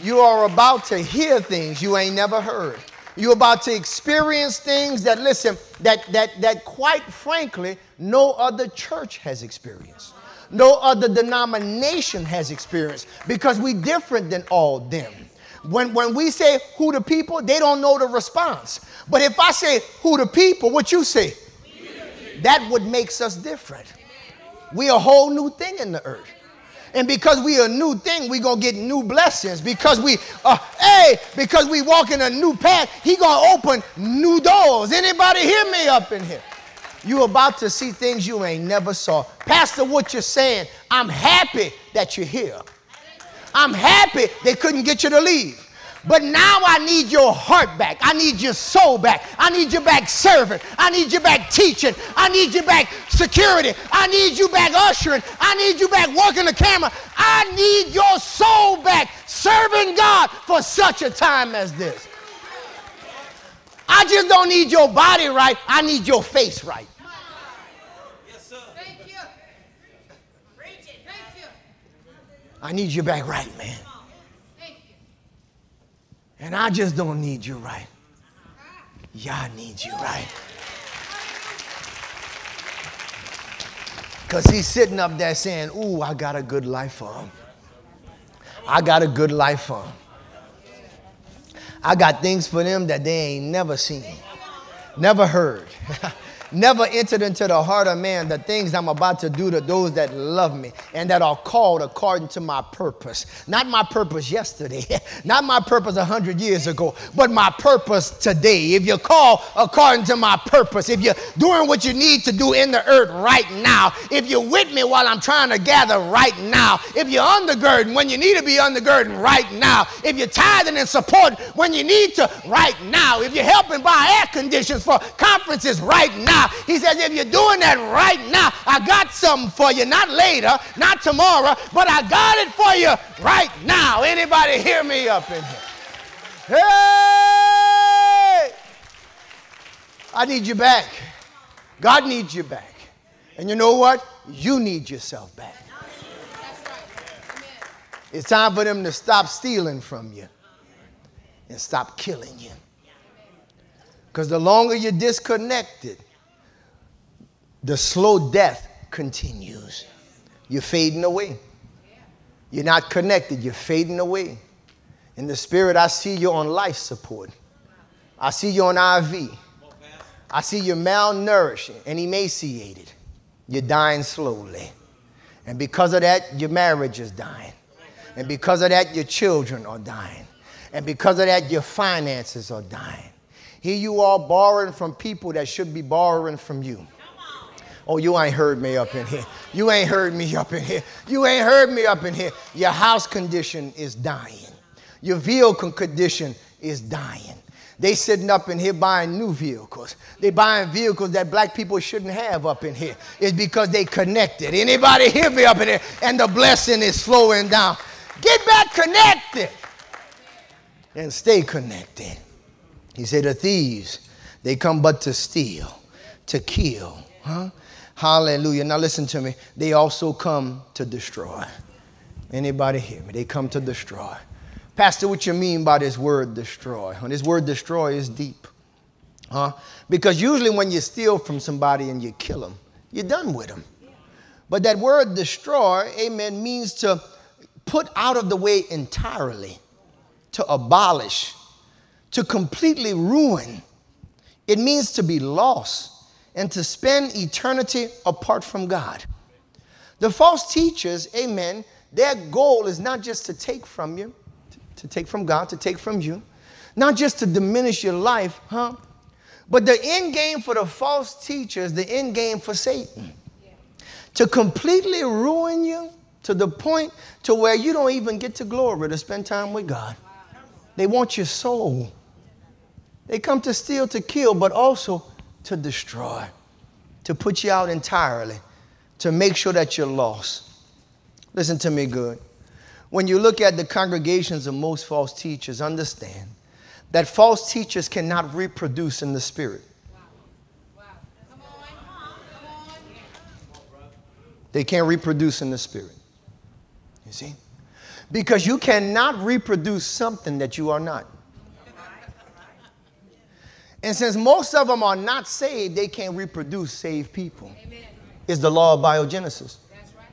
Speaker 1: You are about to hear things you ain't never heard. You're about to experience things that, listen, that, that, that quite frankly, no other church has experienced. No other denomination has experienced because we different than all them. When, when we say who the people, they don't know the response. But if I say who the people, what you say? That what makes us different. We a whole new thing in the earth. And because we a new thing, we gonna get new blessings. Because we, uh, hey, because we walk in a new path, he gonna open new doors. Anybody hear me up in here? You about to see things you ain't never saw. Pastor, what you're saying, I'm happy that you're here. I'm happy they couldn't get you to leave. But now I need your heart back. I need your soul back. I need you back serving. I need you back teaching. I need you back security. I need you back ushering. I need you back working the camera. I need your soul back serving God for such a time as this. I just don't need your body right. I need your face right. I need you back right, man. And I just don't need you right. Y'all need you right. Because he's sitting up there saying, Ooh, I got a good life for him. I got a good life for them. I got things for them that they ain't never seen, never heard. never entered into the heart of man the things I'm about to do to those that love me and that are called according to my purpose. Not my purpose yesterday, not my purpose a hundred years ago, but my purpose today. If you call according to my purpose, if you're doing what you need to do in the earth right now, if you're with me while I'm trying to gather right now, if you're undergirding when you need to be undergirding right now, if you're tithing and supporting when you need to right now, if you're helping buy air conditions for conferences right now, now. He says, if you're doing that right now, I got something for you. Not later, not tomorrow, but I got it for you right now. Anybody hear me up in here? Hey! I need you back. God needs you back. And you know what? You need yourself back. It's time for them to stop stealing from you and stop killing you. Because the longer you're disconnected, the slow death continues. You're fading away. You're not connected, you're fading away. In the spirit, I see you on life support. I see you on IV. I see you malnourished and emaciated. You're dying slowly. And because of that, your marriage is dying. And because of that, your children are dying. And because of that, your finances are dying. Here you are borrowing from people that should be borrowing from you. Oh, you ain't heard me up in here. You ain't heard me up in here. You ain't heard me up in here. Your house condition is dying. Your vehicle condition is dying. They sitting up in here buying new vehicles. They buying vehicles that black people shouldn't have up in here. It's because they connected. Anybody hear me up in here? And the blessing is flowing down. Get back connected and stay connected. He said, the thieves, they come but to steal, to kill, huh? Hallelujah. Now listen to me. They also come to destroy. Anybody hear me? They come to destroy. Pastor, what you mean by this word destroy? This word destroy is deep. Huh? Because usually when you steal from somebody and you kill them, you're done with them. But that word destroy, amen, means to put out of the way entirely, to abolish, to completely ruin. It means to be lost and to spend eternity apart from God. The false teachers, amen, their goal is not just to take from you, to take from God, to take from you, not just to diminish your life, huh? But the end game for the false teachers, the end game for Satan, to completely ruin you to the point to where you don't even get to glory to spend time with God. They want your soul. They come to steal, to kill, but also to destroy, to put you out entirely, to make sure that you're lost. Listen to me good. When you look at the congregations of most false teachers, understand that false teachers cannot reproduce in the spirit. They can't reproduce in the spirit. You see? Because you cannot reproduce something that you are not. And since most of them are not saved, they can't reproduce saved people. Amen. Is the law of biogenesis. That's right.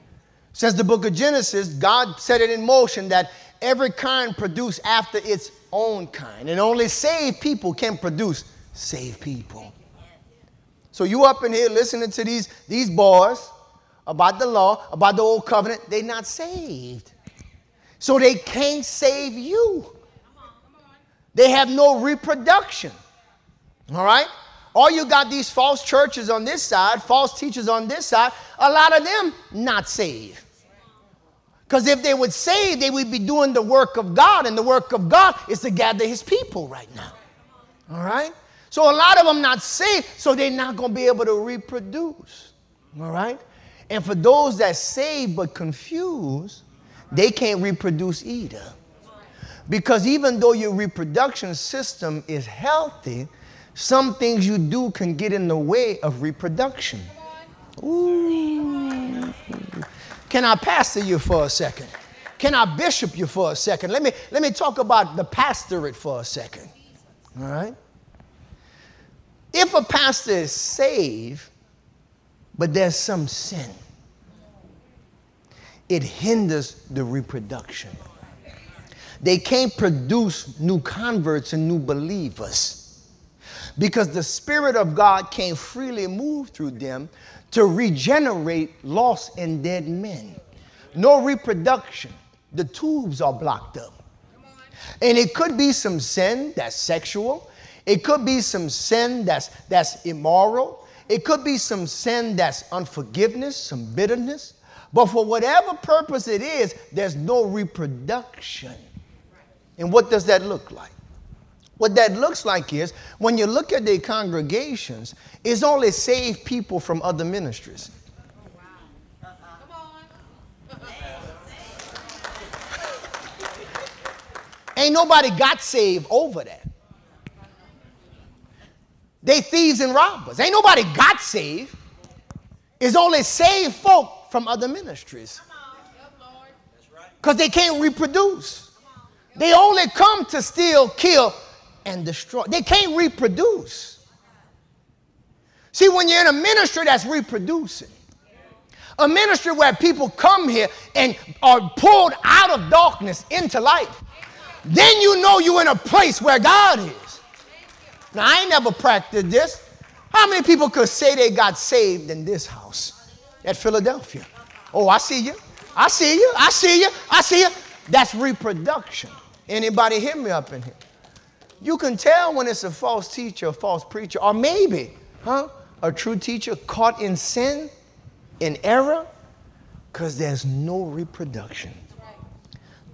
Speaker 1: Since the book of Genesis, God set it in motion that every kind produce after its own kind. And only saved people can produce saved people. So you up in here listening to these, these boys about the law, about the old covenant, they're not saved. So they can't save you. They have no reproduction. All right? Or you got these false churches on this side, false teachers on this side, a lot of them not saved. Because if they would save, they would be doing the work of God, and the work of God is to gather his people right now. All right? So a lot of them not saved, so they're not going to be able to reproduce. All right? And for those that save but confused, they can't reproduce either. Because even though your reproduction system is healthy, some things you do can get in the way of reproduction. Ooh. Can I pastor you for a second? Can I bishop you for a second? Let me, let me talk about the pastorate for a second. All right? If a pastor is saved, but there's some sin, it hinders the reproduction. They can't produce new converts and new believers because the Spirit of God can't freely move through them to regenerate lost and dead men. No reproduction. The tubes are blocked up. And it could be some sin that's sexual. It could be some sin that's, that's immoral. It could be some sin that's unforgiveness, some bitterness. But for whatever purpose it is, there's no reproduction. And what does that look like? What that looks like is when you look at the congregations, it's only saved people from other ministries. Ain't nobody got saved over that. They thieves and robbers. Ain't nobody got saved. It's only saved folk from other ministries. Because they can't reproduce. They only come to steal, kill, and destroy. They can't reproduce. See, when you're in a ministry that's reproducing, a ministry where people come here and are pulled out of darkness into light, then you know you're in a place where God is. Now, I ain't never practiced this. How many people could say they got saved in this house at Philadelphia? Oh, I see you. I see you. I see you. I see you. That's reproduction. Anybody hear me up in here? You can tell when it's a false teacher, a false preacher, or maybe, huh, a true teacher caught in sin, in error, because there's no reproduction.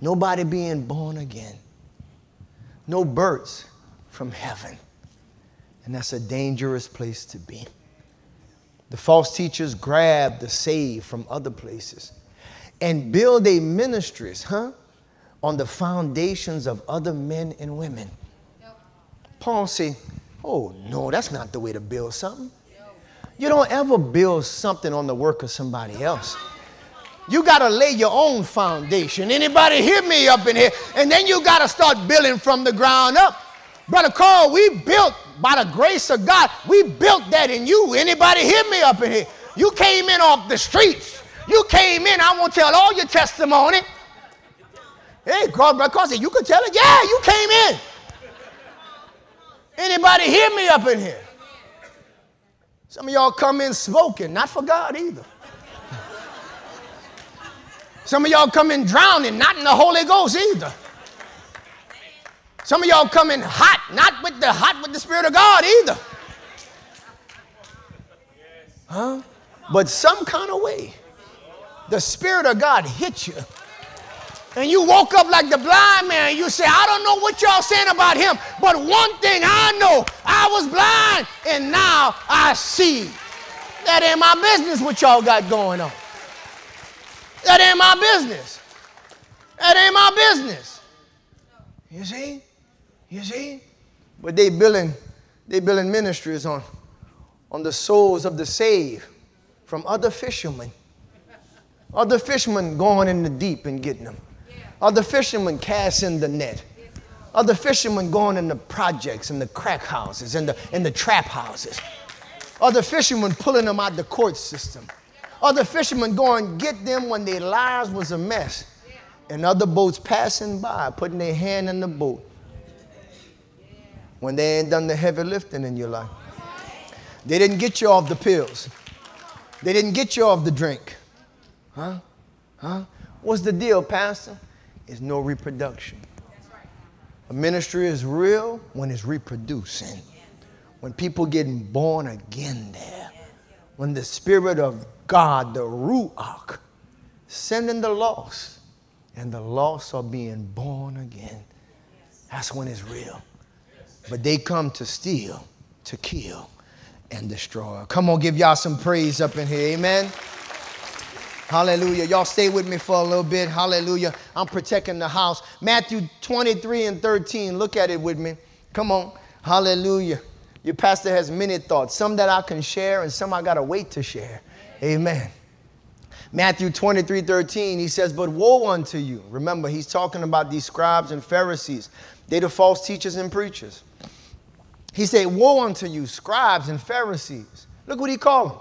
Speaker 1: Nobody being born again. No birds from heaven. And that's a dangerous place to be. The false teachers grab the saved from other places and build a ministries, huh? On the foundations of other men and women. Paul say, oh no, that's not the way to build something. You don't ever build something on the work of somebody else. You got to lay your own foundation. Anybody hear me up in here? And then you got to start building from the ground up. Brother Carl, we built by the grace of God. We built that in you. Anybody hear me up in here? You came in off the streets. You came in. I won't tell all your testimony. Hey, God, Brother Carl said, you could tell it. Yeah, you came in. Anybody hear me up in here? Some of y'all come in smoking, not for God either. Some of y'all come in drowning, not in the Holy Ghost either. Some of y'all come in hot, not with the hot with the Spirit of God either. Huh? But some kind of way, the Spirit of God hit you. And you woke up like the blind man. You say, I don't know what y'all saying about him, but one thing I know, I was blind and now I see. That ain't my business what y'all got going on. That ain't my business. That ain't my business. You see? You see? But they building, they building ministries on, on the souls of the saved from other fishermen. Other fishermen going in the deep and getting them. Other fishermen casting the net. Other fishermen going in the projects and the crack houses and the, and the trap houses. Other fishermen pulling them out the court system. Other fishermen going get them when their lives was a mess. And other boats passing by, putting their hand in the boat. When they ain't done the heavy lifting in your life. They didn't get you off the pills. They didn't get you off the drink. Huh? Huh? What's the deal, Pastor? It's no reproduction. A ministry is real when it's reproducing. When people getting born again there. When the Spirit of God, the Ruach, sending the lost, and the lost are being born again. That's when it's real. But they come to steal, to kill, and destroy. Come on, give y'all some praise up in here. Amen. Hallelujah. Y'all stay with me for a little bit. Hallelujah. I'm protecting the house. Matthew 23 and 13. Look at it with me. Come on. Hallelujah. Your pastor has many thoughts, some that I can share and some I got to wait to share. Amen. Matthew 23 13, he says, But woe unto you. Remember, he's talking about these scribes and Pharisees. They're the false teachers and preachers. He said, Woe unto you, scribes and Pharisees. Look what he called them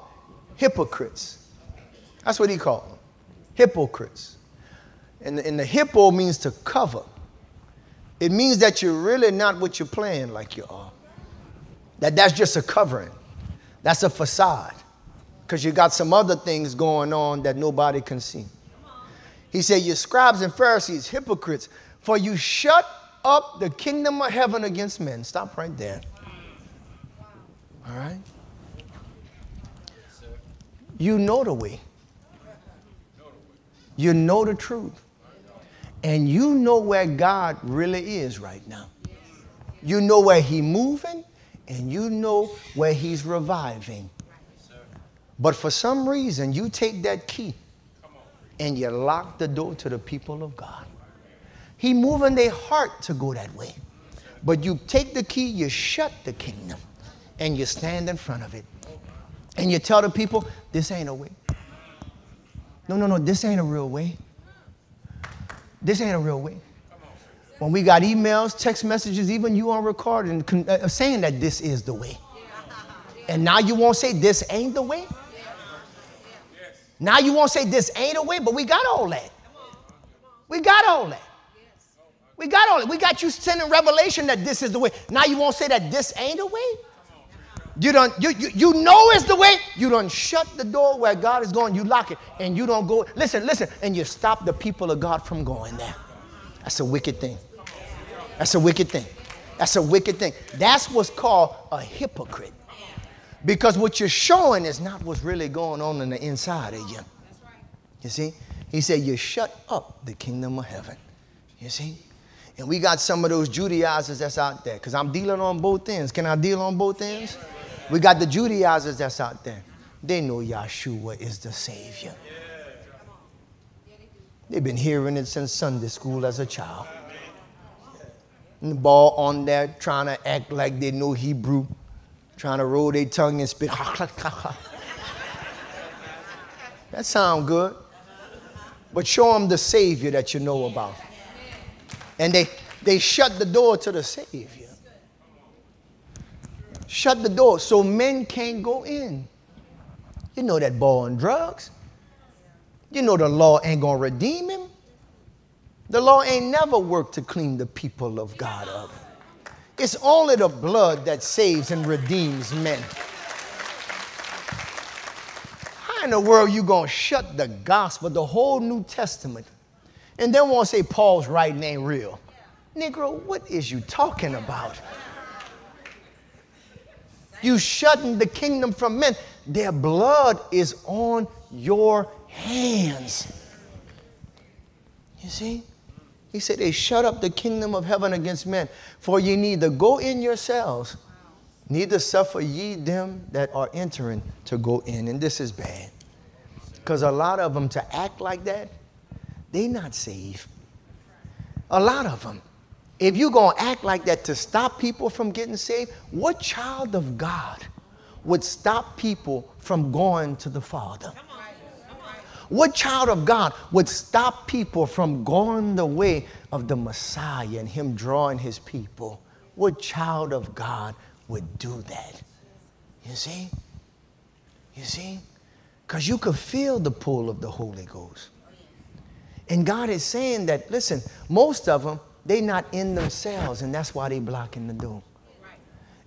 Speaker 1: hypocrites. That's what he called them Hypocrites. And, and the hippo means to cover. It means that you're really not what you're playing like you are. That that's just a covering. That's a facade. Because you got some other things going on that nobody can see. He said, You scribes and Pharisees, hypocrites, for you shut up the kingdom of heaven against men. Stop right there. All right? You know the way. You know the truth. And you know where God really is right now. You know where He's moving and you know where He's reviving. But for some reason, you take that key and you lock the door to the people of God. He moving their heart to go that way. But you take the key, you shut the kingdom, and you stand in front of it. And you tell the people, this ain't a way. No, no, no, this ain't a real way. This ain't a real way. When we got emails, text messages, even you on recording uh, saying that this is the way. And now you won't say this ain't the way? Now you won't say this ain't a way, but we got all that. We got all that. We got all that. We got you sending revelation that this is the way. Now you won't say that this ain't a way. You don't you, you, you know it's the way. You don't shut the door where God is going. You lock it and you don't go. Listen, listen, and you stop the people of God from going there. That's a wicked thing. That's a wicked thing. That's a wicked thing. That's what's called a hypocrite. Because what you're showing is not what's really going on in the inside of you. You see? He said, You shut up the kingdom of heaven. You see? And we got some of those Judaizers that's out there because I'm dealing on both ends. Can I deal on both ends? We got the Judaizers that's out there. They know Yeshua is the Savior. They've been hearing it since Sunday school as a child. And the ball on there trying to act like they know Hebrew trying to roll their tongue and spit. that sounds good. But show them the Savior that you know about. And they, they shut the door to the Savior. Shut the door so men can't go in. You know that boy on drugs. You know the law ain't going to redeem him. The law ain't never worked to clean the people of God up. It's only the blood that saves and redeems men. How in the world you going to shut the gospel, the whole New Testament, and then want to say Paul's writing ain't real? Negro, what is you talking about? You shutting the kingdom from men. Their blood is on your hands. You see? He said, They shut up the kingdom of heaven against men. For ye neither go in yourselves, neither suffer ye them that are entering to go in. And this is bad. Because a lot of them to act like that, they not saved. A lot of them. If you're going to act like that to stop people from getting saved, what child of God would stop people from going to the Father? What child of God would stop people from going the way of the Messiah and Him drawing His people? What child of God would do that? You see? You see? Because you could feel the pull of the Holy Ghost. And God is saying that, listen, most of them, they not in themselves, and that's why they blocking the door.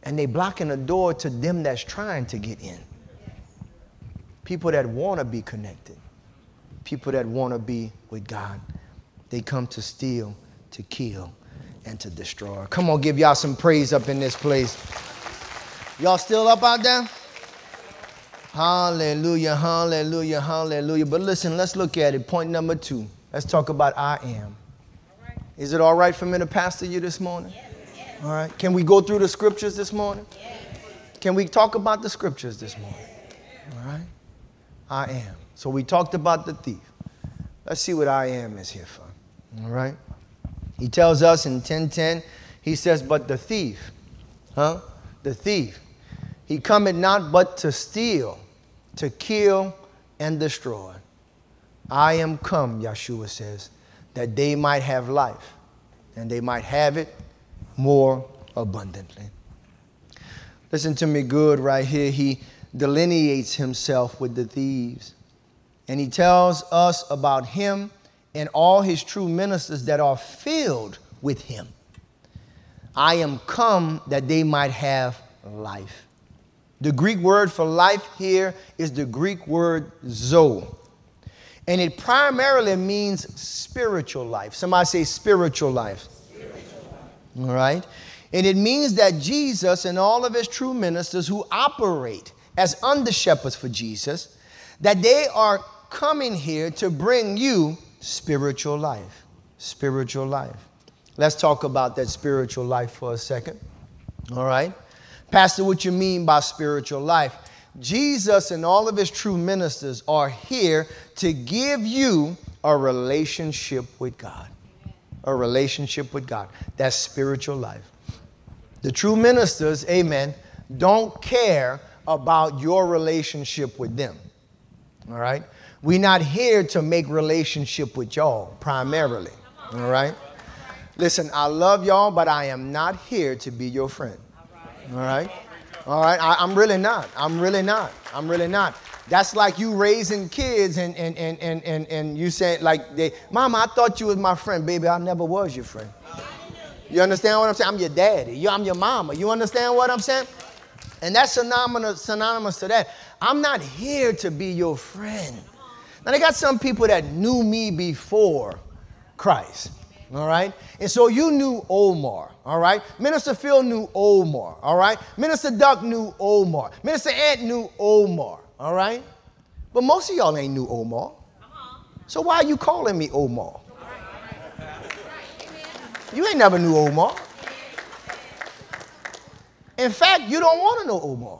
Speaker 1: And they blocking the door to them that's trying to get in. People that want to be connected people that want to be with God. They come to steal, to kill, and to destroy. Come on, give y'all some praise up in this place. Y'all still up out there? Hallelujah, hallelujah, hallelujah. But listen, let's look at it. Point number two. Let's talk about I am. Is it all right for me to pastor you this morning? All right. Can we go through the scriptures this morning? Can we talk about the scriptures this morning? All right. I am. So we talked about the thief. Let's see what I am is here for. All right? He tells us in 1010, he says, But the thief, huh? The thief, he cometh not but to steal, to kill, and destroy. I am come, Yeshua says, that they might have life, and they might have it more abundantly. Listen to me good right here. He delineates himself with the thieves And he tells us about him and all his true ministers that are filled with him. I am come that they might have life. The Greek word for life here is the Greek word zoe. And it primarily means spiritual life. Somebody say spiritual life. Spiritual life. All right? And it means that Jesus and all of his true ministers who operate as under shepherds for Jesus, that they are coming here to bring you spiritual life. Spiritual life. Let's talk about that spiritual life for a second. All right? Pastor, what you mean by spiritual life? Jesus and all of his true ministers are here to give you a relationship with God. A relationship with God. That's spiritual life. The true ministers, amen, don't care about your relationship with them. All right? We're not here to make relationship with y'all primarily. All right? Listen, I love y'all, but I am not here to be your friend. All right? All right? I, am really not. I'm really not. I'm really not. That's like you raising kids and, and, and, and, and, and you say, like, they, Mama, I thought you was my friend. Baby, I never was your friend. You understand what I'm saying? I'm your daddy. You, I'm your mama. You understand what I'm saying? And that's synonymous, synonymous to that. I'm not here to be your friend. Now, they got some people that knew me before Christ, all right? And so you knew Omar, all right? Minister Phil knew Omar, all right? Minister Duck knew Omar. Minister Ant knew Omar, all right? But most of y'all ain't knew Omar. So why are you calling me Omar? You ain't never knew Omar. In fact, you don't want to know Omar.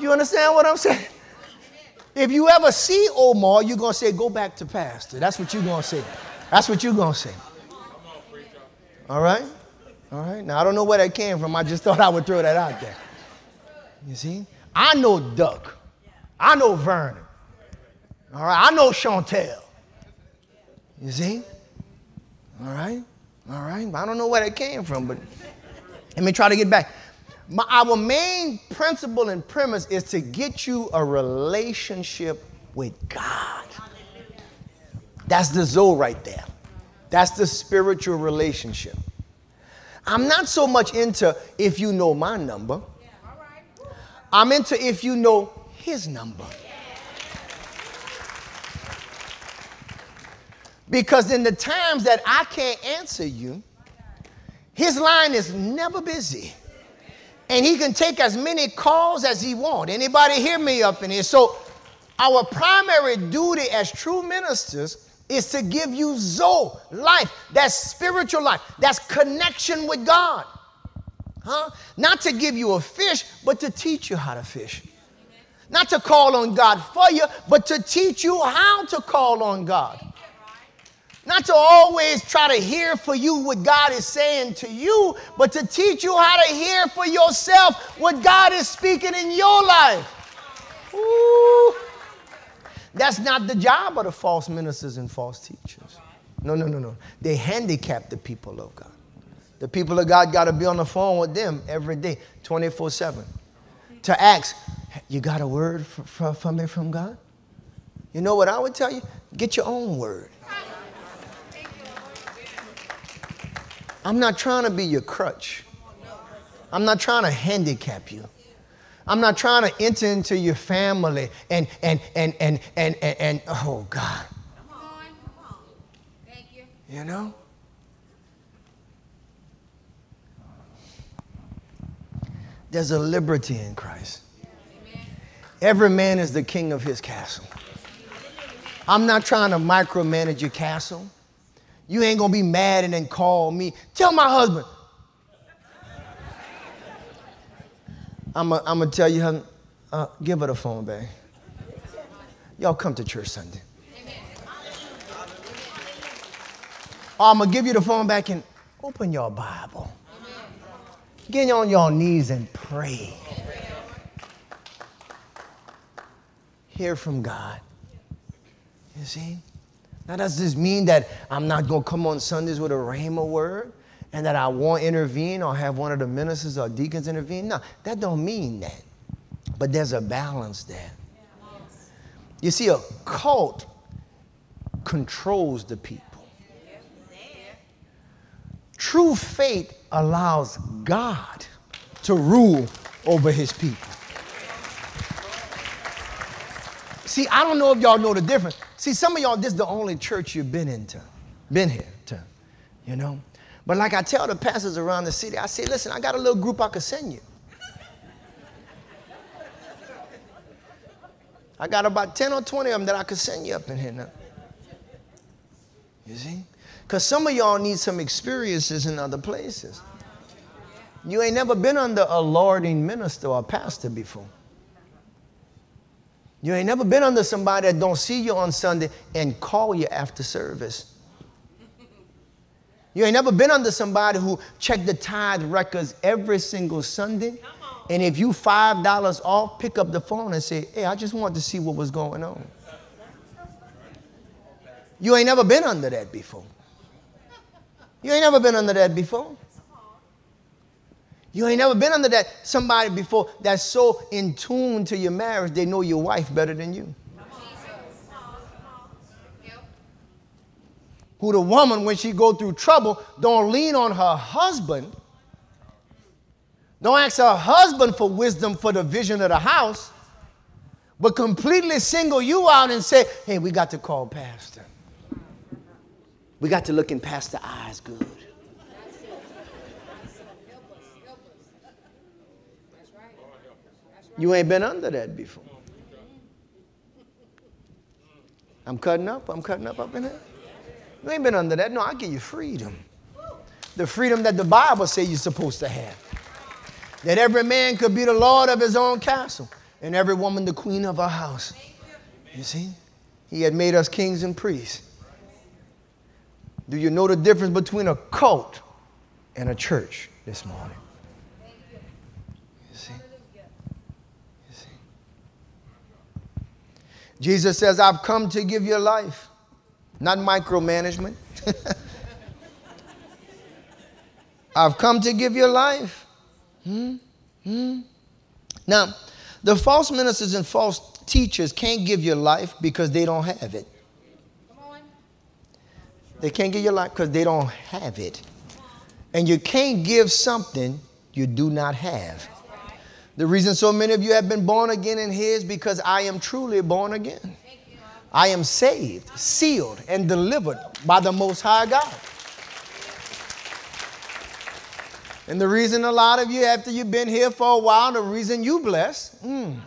Speaker 1: You understand what I'm saying? If you ever see Omar, you're going to say, go back to pastor. That's what you're going to say. That's what you're going to say. All right? All right. Now, I don't know where that came from. I just thought I would throw that out there. You see? I know Duck. I know Vernon. All right? I know Chantel. You see? All right? All right? I don't know where that came from, but let me try to get back. My, our main principle and premise is to get you a relationship with God. That's the Zoe right there. That's the spiritual relationship. I'm not so much into if you know my number. I'm into if you know his number. Because in the times that I can't answer you, his line is never busy. And he can take as many calls as he wants. Anybody hear me up in here? So our primary duty as true ministers is to give you Zoe, life. That's spiritual life. That's connection with God. Huh? Not to give you a fish, but to teach you how to fish. Not to call on God for you, but to teach you how to call on God. Not to always try to hear for you what God is saying to you, but to teach you how to hear for yourself what God is speaking in your life. Ooh. That's not the job of the false ministers and false teachers. No, no, no, no. They handicap the people of God. The people of God got to be on the phone with them every day, 24 7, to ask, You got a word for me from God? You know what I would tell you? Get your own word. I'm not trying to be your crutch. I'm not trying to handicap you. I'm not trying to enter into your family and and and and and and, and oh God. Come on, come on. Thank you. You know? There's a liberty in Christ. Every man is the king of his castle. I'm not trying to micromanage your castle. You ain't gonna be mad and then call me. Tell my husband. I'm gonna tell you, how, uh, give her the phone back. Y'all come to church Sunday. I'm gonna give you the phone back and open your Bible. Get on your knees and pray. Hear from God. You see? Now, does this mean that I'm not going to come on Sundays with a rhema word and that I won't intervene or have one of the ministers or deacons intervene? No, that don't mean that. But there's a balance there. You see, a cult controls the people. True faith allows God to rule over his people. See, I don't know if y'all know the difference. See, some of y'all, this is the only church you've been into, been here to, you know. But like I tell the pastors around the city, I say, listen, I got a little group I could send you. I got about 10 or 20 of them that I could send you up in here now. You see? Because some of y'all need some experiences in other places. You ain't never been under a lording minister or pastor before. You ain't never been under somebody that don't see you on Sunday and call you after service. You ain't never been under somebody who check the tithe records every single Sunday. And if you five dollars off, pick up the phone and say, "Hey, I just wanted to see what was going on." You ain't never been under that before. You ain't never been under that before. You ain't never been under that somebody before that's so in tune to your marriage they know your wife better than you. Who the woman when she go through trouble don't lean on her husband. Don't ask her husband for wisdom for the vision of the house, but completely single you out and say, "Hey, we got to call pastor. We got to look in the eyes good." You ain't been under that before. I'm cutting up. I'm cutting up up in there. You ain't been under that. No, I give you freedom. The freedom that the Bible says you're supposed to have. That every man could be the Lord of his own castle and every woman the queen of her house. You see? He had made us kings and priests. Do you know the difference between a cult and a church this morning? Jesus says, I've come to give you life, not micromanagement. I've come to give you life. Hmm? Hmm? Now, the false ministers and false teachers can't give you life because they don't have it. They can't give you life because they don't have it. And you can't give something you do not have. The reason so many of you have been born again in His because I am truly born again. I am saved, sealed, and delivered by the Most High God. And the reason a lot of you, after you've been here for a while, the reason you blessed, mm,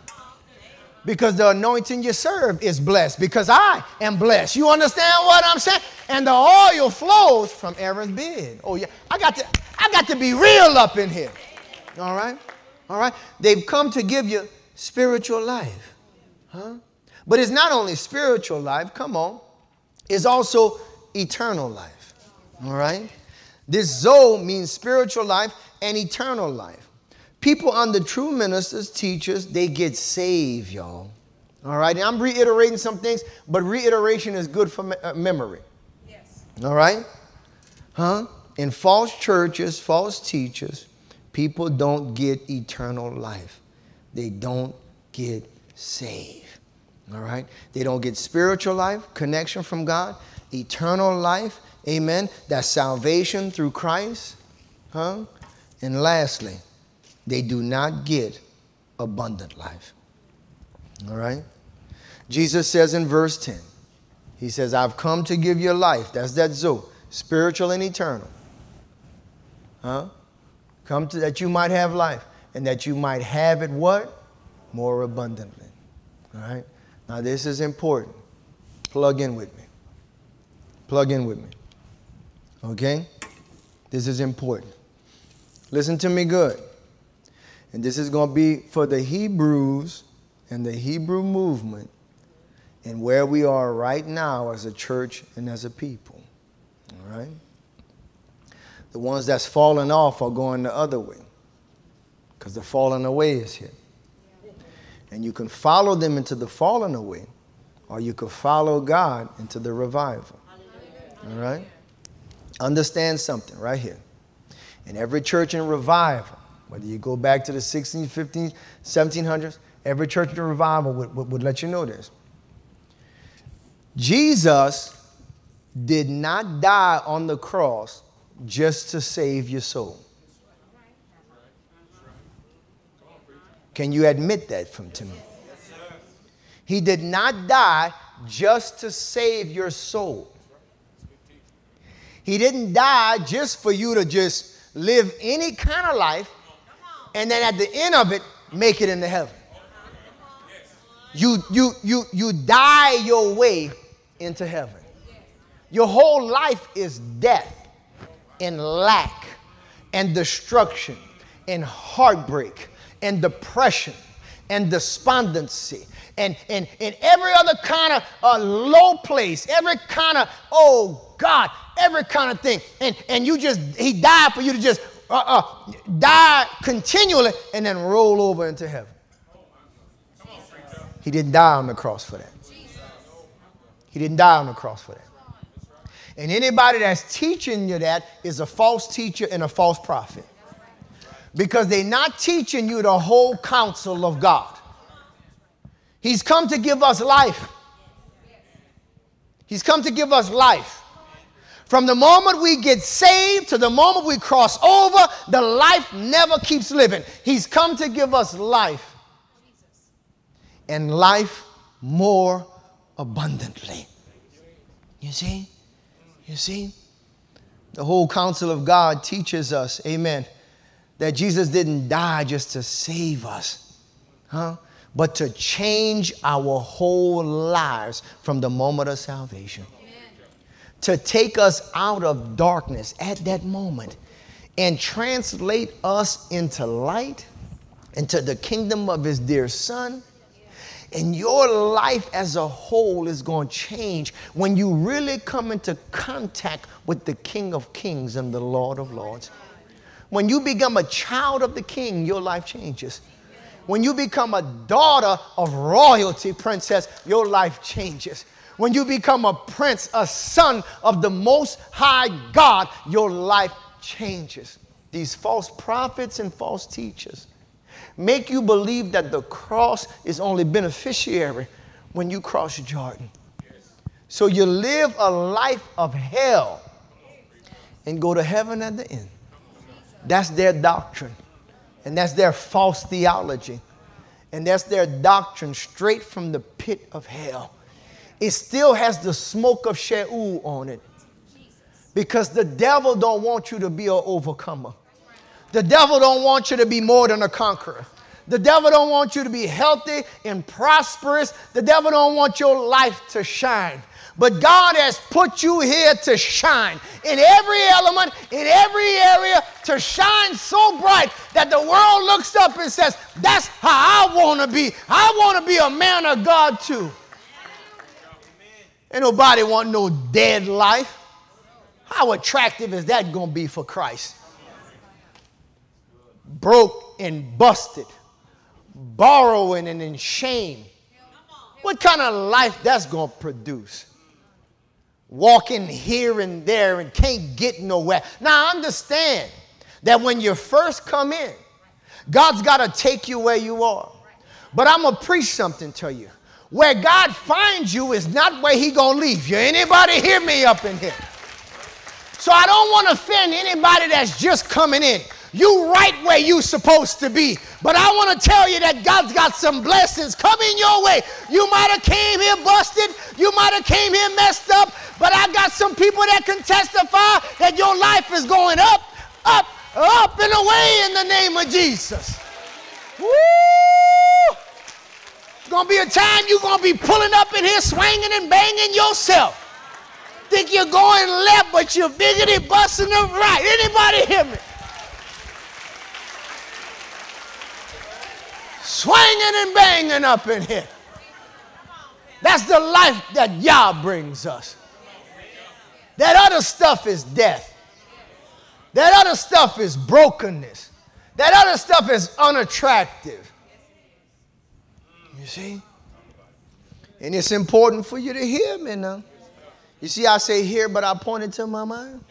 Speaker 1: because the anointing you serve is blessed, because I am blessed. You understand what I'm saying? And the oil flows from Aaron's beard. Oh yeah, I got to, I got to be real up in here. All right. All right? They've come to give you spiritual life. Huh? But it's not only spiritual life, come on, it's also eternal life. All right? This Zoe means spiritual life and eternal life. People under true ministers, teachers, they get saved, y'all. All right? And I'm reiterating some things, but reiteration is good for me- uh, memory. All right? Huh? In false churches, false teachers, people don't get eternal life. They don't get saved. All right? They don't get spiritual life, connection from God, eternal life. Amen. That's salvation through Christ. Huh? And lastly, they do not get abundant life. All right? Jesus says in verse 10, He says, I've come to give you life. That's that Zoe, spiritual and eternal. Huh? Come to that you might have life and that you might have it what? More abundantly. All right? Now, this is important. Plug in with me. Plug in with me. Okay? This is important. Listen to me good. And this is going to be for the Hebrews and the Hebrew movement and where we are right now as a church and as a people. All right? The ones that's falling off are going the other way because the falling away is here. And you can follow them into the falling away, or you can follow God into the revival. All right? Understand something right here. In every church in revival, whether you go back to the 16th, 15th, 1700s, every church in revival would, would, would let you know this. Jesus did not die on the cross just to save your soul. Can you admit that from to me? He did not die just to save your soul. He didn't die just for you to just live any kind of life and then at the end of it make it into heaven. You you you you die your way into heaven. Your whole life is death and lack and destruction and heartbreak and depression and despondency and, and, and every other kind of uh, low place, every kind of, oh God, every kind of thing. And, and you just, he died for you to just uh, uh, die continually and then roll over into heaven. He didn't die on the cross for that. He didn't die on the cross for that. And anybody that's teaching you that is a false teacher and a false prophet because they're not teaching you the whole counsel of God. He's come to give us life. He's come to give us life. From the moment we get saved to the moment we cross over, the life never keeps living. He's come to give us life and life more abundantly. You see? You see? The whole counsel of God teaches us, amen, that Jesus didn't die just to save us, huh? But to change our whole lives from the moment of salvation. Amen. To take us out of darkness at that moment and translate us into light, into the kingdom of his dear son. And your life as a whole is going to change when you really come into contact with the King of Kings and the Lord of Lords. When you become a child of the king, your life changes. When you become a daughter of royalty, princess, your life changes. When you become a prince, a son of the most high God, your life changes. These false prophets and false teachers make you believe that the cross is only beneficiary when you cross Jordan. So you live a life of hell and go to heaven at the end. That's their doctrine. And that's their false theology. And that's their doctrine straight from the pit of hell. It still has the smoke of Sheol on it. Because the devil don't want you to be an overcomer. The devil don't want you to be more than a conqueror. The devil don't want you to be healthy and prosperous. The devil don't want your life to shine. But God has put you here to shine in every element, in every area, to shine so bright that the world looks up and says, That's how I want to be. I want to be a man of God too. Ain't nobody want no dead life. How attractive is that going to be for Christ? Broke and busted, borrowing and in shame. What kind of life that's going to produce? walking here and there and can't get nowhere. Now, I understand that when you first come in, God's got to take you where you are. But I'm going to preach something to you. Where God finds you is not where he going to leave you. Anybody hear me up in here? So I don't want to offend anybody that's just coming in. You right where you supposed to be. But I want to tell you that God's got some blessings coming your way. You might have came here busted. You might have came here messed up. But I got some people that can testify that your life is going up, up, up and away in the name of Jesus. Woo! It's to be a time you're to be pulling up in here swinging and banging yourself. Think you're going left, but you're biggity busting the right. Anybody hear me? Swinging and banging up in here. That's the life that Yah brings us. That other stuff is death. That other stuff is brokenness. That other stuff is unattractive. You see? And it's important for you to hear me now. You see, I say hear, but I pointed to my mind.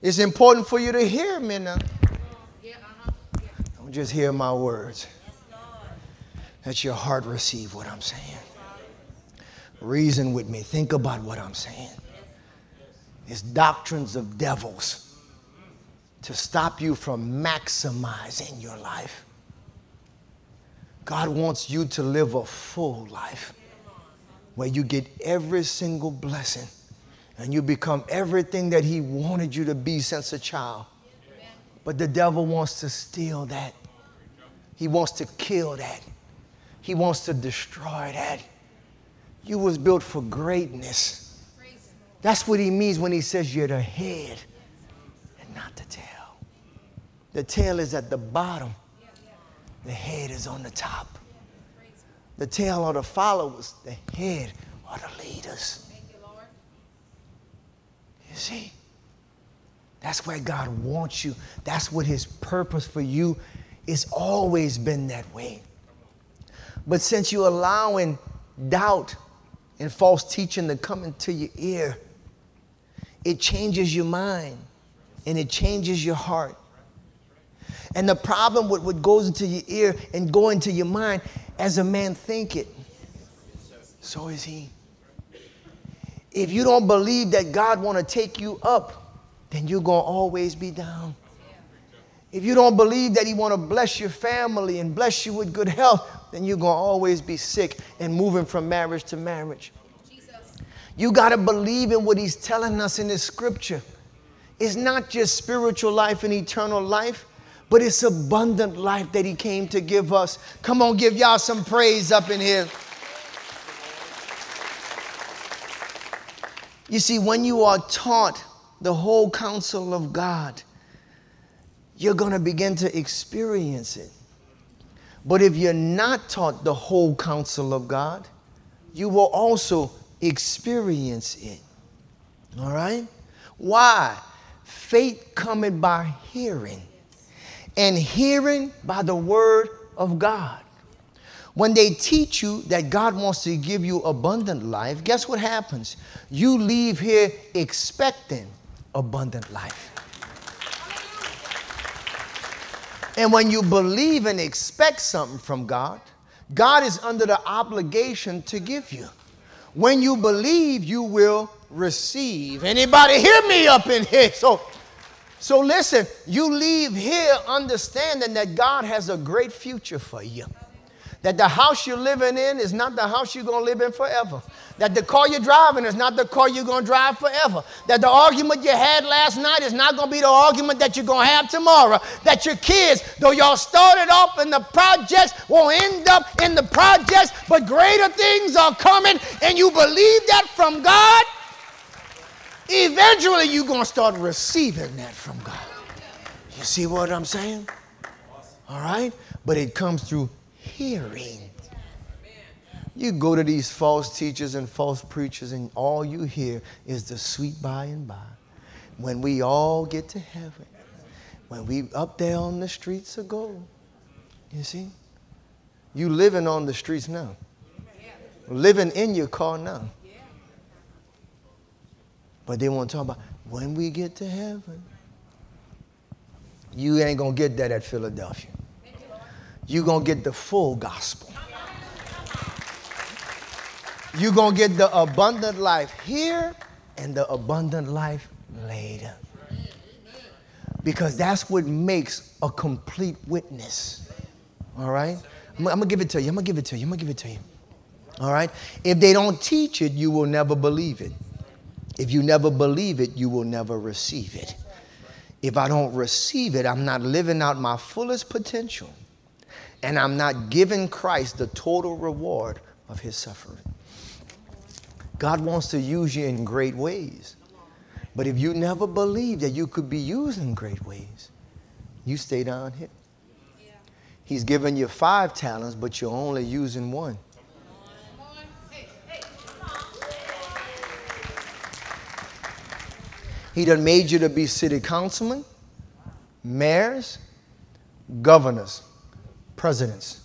Speaker 1: It's important for you to hear me now. Don't just hear my words. Let your heart receive what I'm saying. Reason with me. Think about what I'm saying. It's doctrines of devils to stop you from maximizing your life. God wants you to live a full life where you get every single blessing and you become everything that He wanted you to be since a child. But the devil wants to steal that. He wants to kill that. He wants to destroy that. You was built for greatness. That's what he means when he says you're the head and not the tail. The tail is at the bottom. The head is on the top. The tail are the followers. The head are the leaders. You see? That's where God wants you. That's what His purpose for you. It's always been that way. But since you're allowing doubt and false teaching to come into your ear, it changes your mind and it changes your heart. And the problem with what goes into your ear and go into your mind, as a man think it, so is he. If you don't believe that God want to take you up, then you're going to always be down. If you don't believe that he want to bless your family and bless you with good health, then you're going to always be sick and moving from marriage to marriage. You got to believe in what he's telling us in this scripture. It's not just spiritual life and eternal life, but it's abundant life that he came to give us. Come on, give y'all some praise up in here. You see, when you are taught the whole counsel of God, you're going to begin to experience it. But if you're not taught the whole counsel of God, you will also experience it. All right? Why? Faith coming by hearing, and hearing by the word of God. When they teach you that God wants to give you abundant life, guess what happens? You leave here expecting abundant life. And when you believe and expect something from God, God is under the obligation to give you. When you believe, you will receive. Anybody hear me up in here? So, so listen, you leave here understanding that God has a great future for you. That the house you're living in is not the house you're going to live in forever. That the car you're driving is not the car you're going to drive forever. That the argument you had last night is not going to be the argument that you're going to have tomorrow. That your kids, though y'all started off in the projects, will end up in the projects, but greater things are coming, and you believe that from God, eventually you're going to start receiving that from God. You see what I'm saying? All right? But it comes through hearing. You go to these false teachers and false preachers, and all you hear is the sweet by and by. When we all get to heaven, when we up there on the streets of gold, you see? You living on the streets now. Living in your car now. But they want to talk about when we get to heaven. You ain't gonna get that at Philadelphia you're going to get the full gospel. You're going to get the abundant life here and the abundant life later. Because that's what makes a complete witness. All right? I'm, I'm going to give it to you. I'm going to give it to you. I'm going to give it to you. All right? If they don't teach it, you will never believe it. If you never believe it, you will never receive it. If I don't receive it, I'm not living out my fullest potential and I'm not giving Christ the total reward of his suffering. God wants to use you in great ways. But if you never believe that you could be used in great ways, you stay down here. He's given you five talents, but you're only using one. He done made you to be city councilmen, mayors, governors presidents,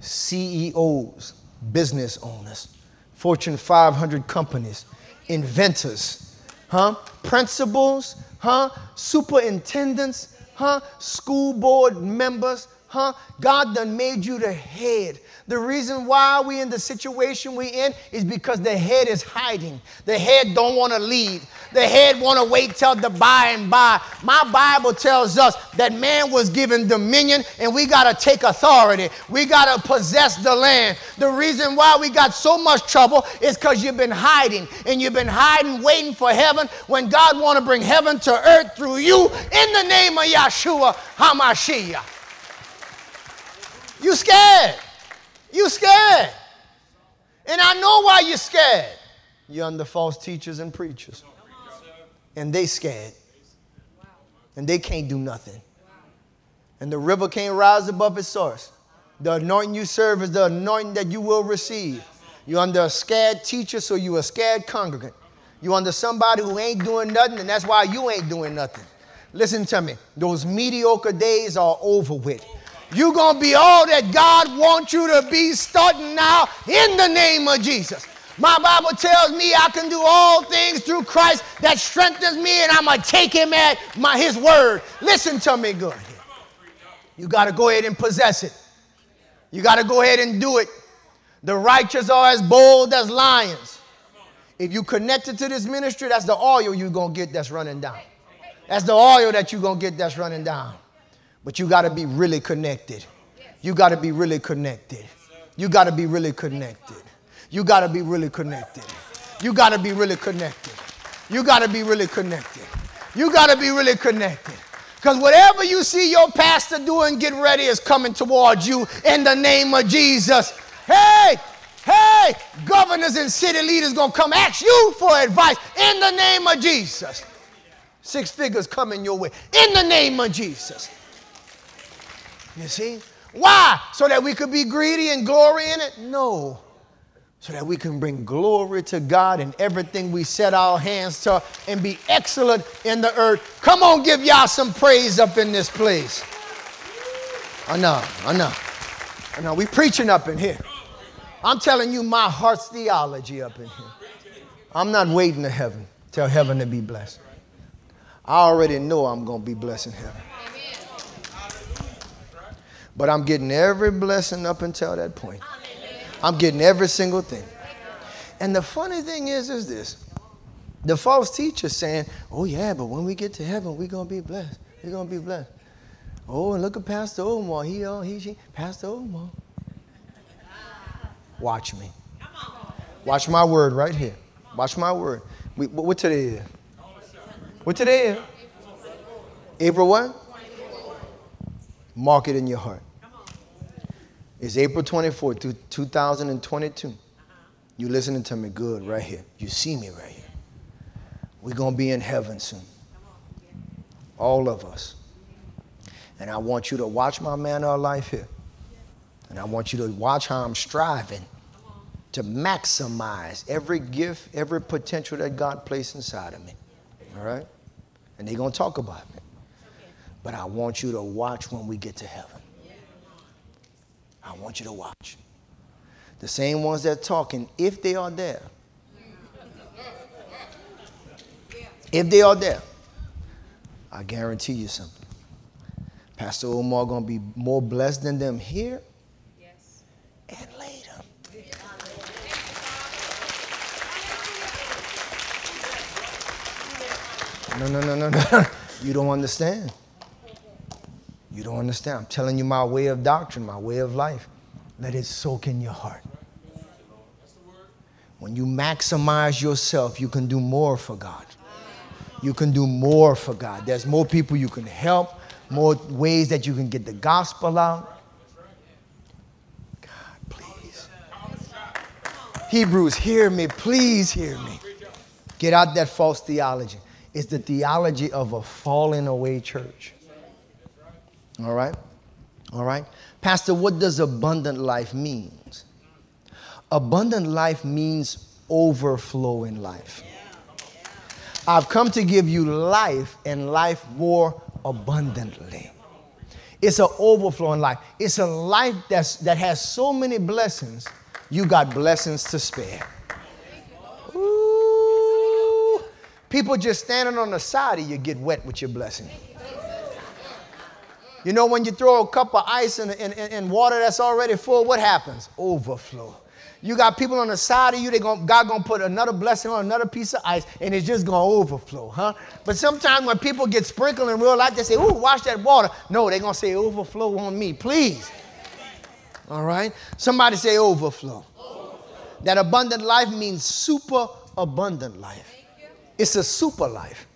Speaker 1: CEOs, business owners, Fortune 500 companies, inventors, huh? Principals, huh? Superintendents, huh? School board members, Huh? God done made you the head. The reason why we in the situation we in is because the head is hiding. The head don't want to lead. The head want to wait till the by and by. My Bible tells us that man was given dominion and we got to take authority. We got to possess the land. The reason why we got so much trouble is because you've been hiding and you've been hiding waiting for heaven when God want to bring heaven to earth through you in the name of Yeshua HaMashiach. You scared. You scared. And I know why you're scared. You're under false teachers and preachers. And they scared. And they can't do nothing. And the river can't rise above its source. The anointing you serve is the anointing that you will receive. You're under a scared teacher, so you're a scared congregant. You're under somebody who ain't doing nothing, and that's why you ain't doing nothing. Listen to me. Those mediocre days are over with. You're going to be all that God wants you to be starting now in the name of Jesus. My Bible tells me I can do all things through Christ that strengthens me, and I'm going to take him at my, his word. Listen to me good. You got to go ahead and possess it. You got to go ahead and do it. The righteous are as bold as lions. If you connected to this ministry, that's the oil you're going to get that's running down. That's the oil that you're going to get that's running down. But you got to be really connected. You got to be really connected. You got to be really connected. You got to be really connected. You got to be really connected. You got to be really connected. You got to be really connected. Because whatever you see your pastor doing, get ready, is coming towards you in the name of Jesus. Hey, hey, governors and city leaders gonna come ask you for advice in the name of Jesus. Six figures coming your way in the name of Jesus. You see? Why? So that we could be greedy and glory in it? No. So that we can bring glory to God in everything we set our hands to and be excellent in the earth. Come on, give y'all some praise up in this place. Know. I know. We preaching up in here. I'm telling you my heart's theology up in here. I'm not waiting to heaven. Tell heaven to be blessed. I already know I'm going to be blessed in heaven. But I'm getting every blessing up until that point. I'm getting every single thing. And the funny thing is, is this. The false teacher saying, oh yeah, but when we get to heaven, we're going to be blessed. We're going to be blessed. Oh, and look at Pastor Omar. He, oh, he, she, Pastor Omar. Watch me. Watch my word right here. Watch my word. We, what today is? What today is? April what? Mark it in your heart. It's April 24, 2022. You listening to me good right here. You see me right here. We're going to be in heaven soon. All of us. And I want you to watch my manner of life here. And I want you to watch how I'm striving to maximize every gift, every potential that God placed inside of me. All right? And they're going to talk about me. But I want you to watch when we get to heaven. I want you to watch. The same ones that are talking, if they are there, if they are there, I guarantee you something. Pastor Omar going to be more blessed than them here yes. and later. No, no, no, no, no. You don't understand. You don't understand. I'm telling you my way of doctrine, my way of life. Let it soak in your heart. When you maximize yourself, you can do more for God. You can do more for God. There's more people you can help, more ways that you can get the gospel out. God, please. Hebrews, hear me. Please hear me. Get out that false theology. It's the theology of a falling away church. All right? All right? Pastor, what does abundant life mean? Abundant life means overflowing life. I've come to give you life and life more abundantly. It's an overflowing life. It's a life that's, that has so many blessings, you got blessings to spare. Ooh. People just standing on the side of you get wet with your blessing. You know, when you throw a cup of ice in, in, in water that's already full, what happens? Overflow. You got people on the side of you, they going God gonna put another blessing on another piece of ice, and it's just gonna overflow, huh? But sometimes when people get sprinkled in real life, they say, "Ooh, watch that water." No, they're gonna say overflow on me, please. All right? Somebody say overflow. overflow. That abundant life means super abundant life. It's a super life.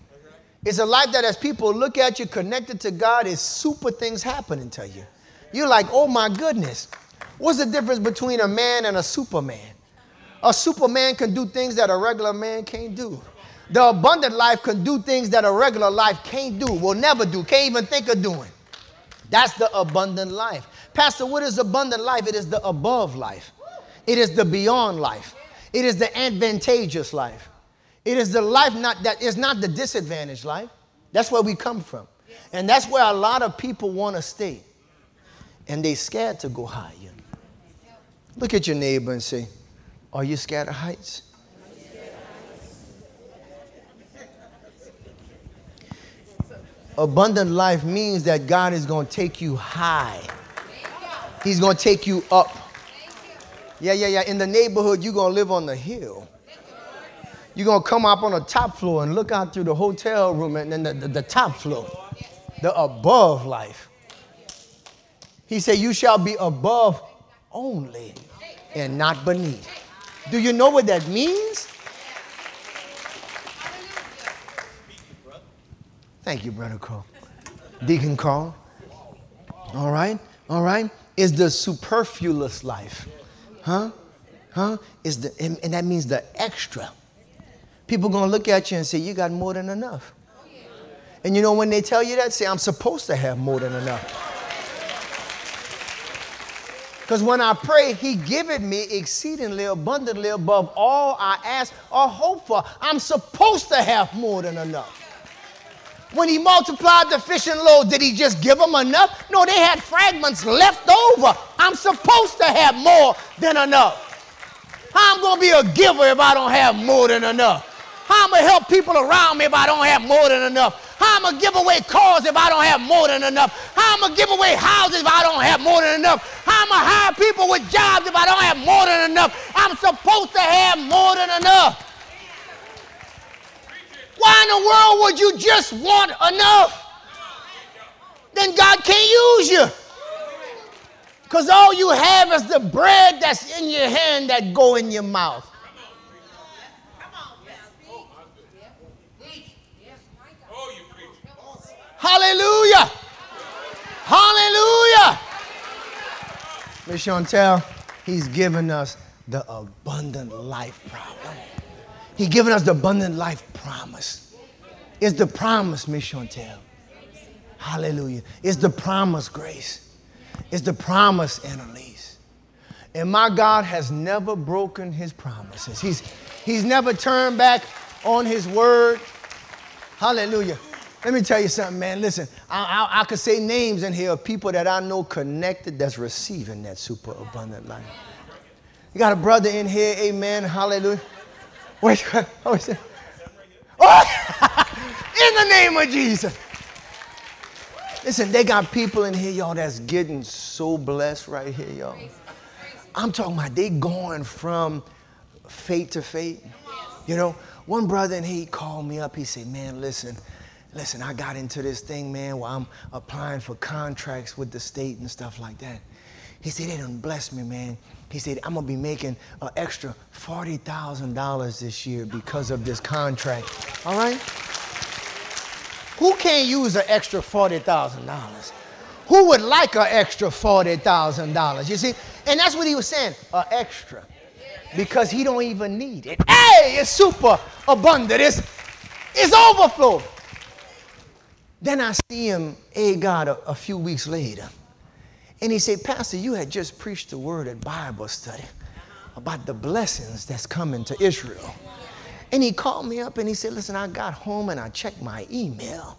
Speaker 1: It's a life that as people look at you connected to God, is super things happening to you. You're like, oh my goodness. What's the difference between a man and a superman? A superman can do things that a regular man can't do. The abundant life can do things that a regular life can't do, will never do, can't even think of doing. That's the abundant life. Pastor, what is abundant life? It is the above life, it is the beyond life, it is the advantageous life. It is the life not that is not the disadvantaged life. That's where we come from. And that's where a lot of people want to stay. And they scared to go higher. Look at your neighbor and say, Are you scared of heights? Abundant life means that God is going to take you high. He's going to take you up. Yeah, yeah, yeah. In the neighborhood, you're going to live on the hill. You're going to come up on the top floor and look out through the hotel room and then the, the, the top floor, the above life. He said, You shall be above only and not beneath. Do you know what that means? Thank you, Brother Carl. Deacon Carl. All right, all right. Is the superfluous life. Huh? Huh? Is the and, and that means the extra people going to look at you and say, You got more than enough. And you know, when they tell you that, say, I'm supposed to have more than enough. Because when I pray, He giveth me exceedingly abundantly above all I ask or hope for. I'm supposed to have more than enough. When He multiplied the fish and loaves, did He just give them enough? No, they had fragments left over. I'm supposed to have more than enough. I'm going to be a giver if I don't have more than enough? How I'm going to help people around me if I don't have more than enough? How I'm going to give away cars if I don't have more than enough? How I'm going to give away houses if I don't have more than enough? How I'm going to hire people with jobs if I don't have more than enough? I'm supposed to have more than enough. Why in the world would you just want enough? Then God can't use you. Because all you have is the bread that's in your hand that go in your mouth. Hallelujah. Hallelujah. Miss Chantel, he's given us the abundant life problem. He's given us the abundant life promise. It's the promise, Miss Chantel. Hallelujah. It's the promise, Grace. It's the promise, Annalise. And my God has never broken his promises. He's, he's never turned back on his word. Hallelujah. Let me tell you something, man. Listen, I, I, I, could say names in here of people that I know connected that's receiving that super abundant life. You got a brother in here, amen, hallelujah. Wait? Oh, in the name of Jesus. Listen, they got people in here, y'all, that's getting so blessed right here, y'all. I'm talking about they going from faith to faith. You know, one brother and he called me up. He said, Man, listen, listen, I got into this thing, man, where I'm applying for contracts with the state and stuff like that. He said, they done bless me, man. He said, I'm gonna be making an extra $40,000 this year because of this contract. All right? Who can't use an extra $40,000? Who would like an extra $40,000? You see? And that's what he was saying, an extra. Because he don't even need it. Hey, it's super abundant. It's, it's overflow. Then I see him, a God, a, a few weeks later. And he said, Pastor, you had just preached the word at Bible study about the blessings that's coming to Israel. And he called me up and he said, Listen, I got home and I checked my email.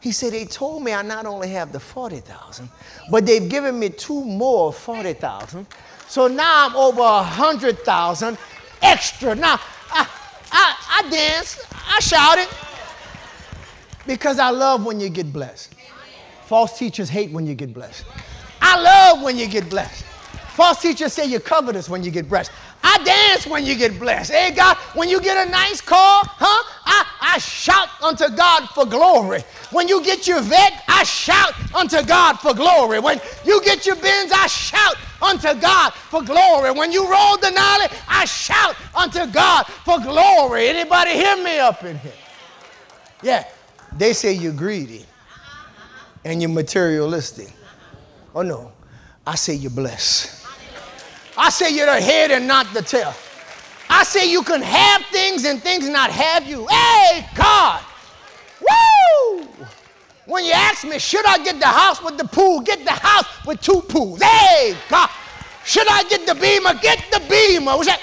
Speaker 1: He said, They told me I not only have the 40,000, but they've given me two more 40,000. So now I'm over a 100,000 extra. Now, I, I, I danced, I shouted because I love when you get blessed. false teachers hate when you get blessed. I love when you get blessed. False teachers say you're covetous when you get blessed. I dance when you get blessed. Hey, God, when you get a nice car, huh? I, I shout unto God for glory. When you get your Vette, I shout unto God for glory. When you get your Benz, I shout unto God for glory. When you roll the nollie, I shout unto God for glory. Anybody hear me up in here? Yeah, they say you're greedy and you're materialistic. Oh no, I say you're blessed. I say you're the head and not the tail. I say you can have things and things not have you. Hey, God. Woo! When you ask me, should I get the house with the pool? Get the house with two pools. Hey, God. Should I get the beamer? Get the beamer. What's that?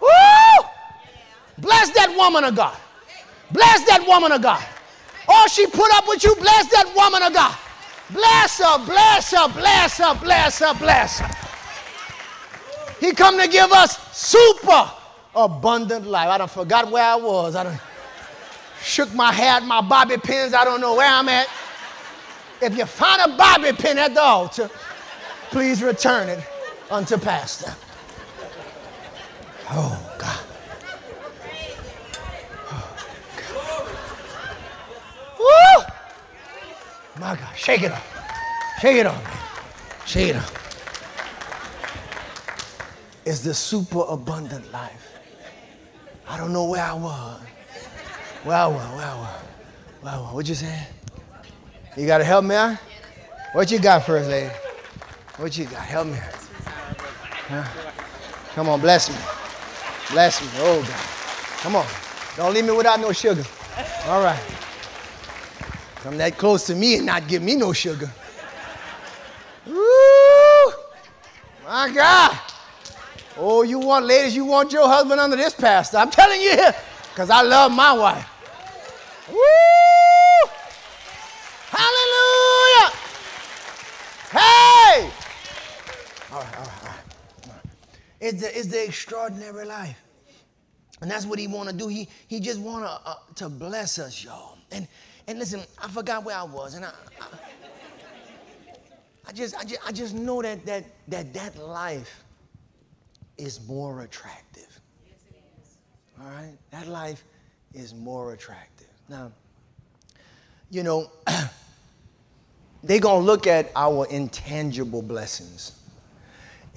Speaker 1: Woo! Bless that woman of God. Bless that woman of God. All she put up with you, bless that woman of God. Bless her, bless her, bless her, bless her, bless her. He come to give us super abundant life. I don't forgot where I was. I don't shook my head, my bobby pins. I don't know where I'm at. If you find a bobby pin at the altar, please return it unto pastor. Oh God. Oh, God. Woo! My God, shake it off. Shake it off. Shake it off. It's the super abundant life. I don't know where I was. Where I was, where I was. Where I was. What you saying? You got to help me out? What you got, First Lady? What you got? Help me. Huh? Come on, bless me. Bless me. Oh, God. Come on. Don't leave me without no sugar. All right. Come that close to me and not give me no sugar. Woo! My God. Oh, you want, ladies, you want your husband under this pastor. I'm telling you here, because I love my wife. Woo! Hallelujah! Hey! All right, all right, all right. It's the, it's the extraordinary life. And that's what he want to do. He, he just want to, uh, to bless us, y'all. And, and listen, I forgot where I was, and I, I, I just, I just, I just know that that that that life is more attractive. Yes, it is. All right, that life is more attractive. Now, you know, they're gonna look at our intangible blessings,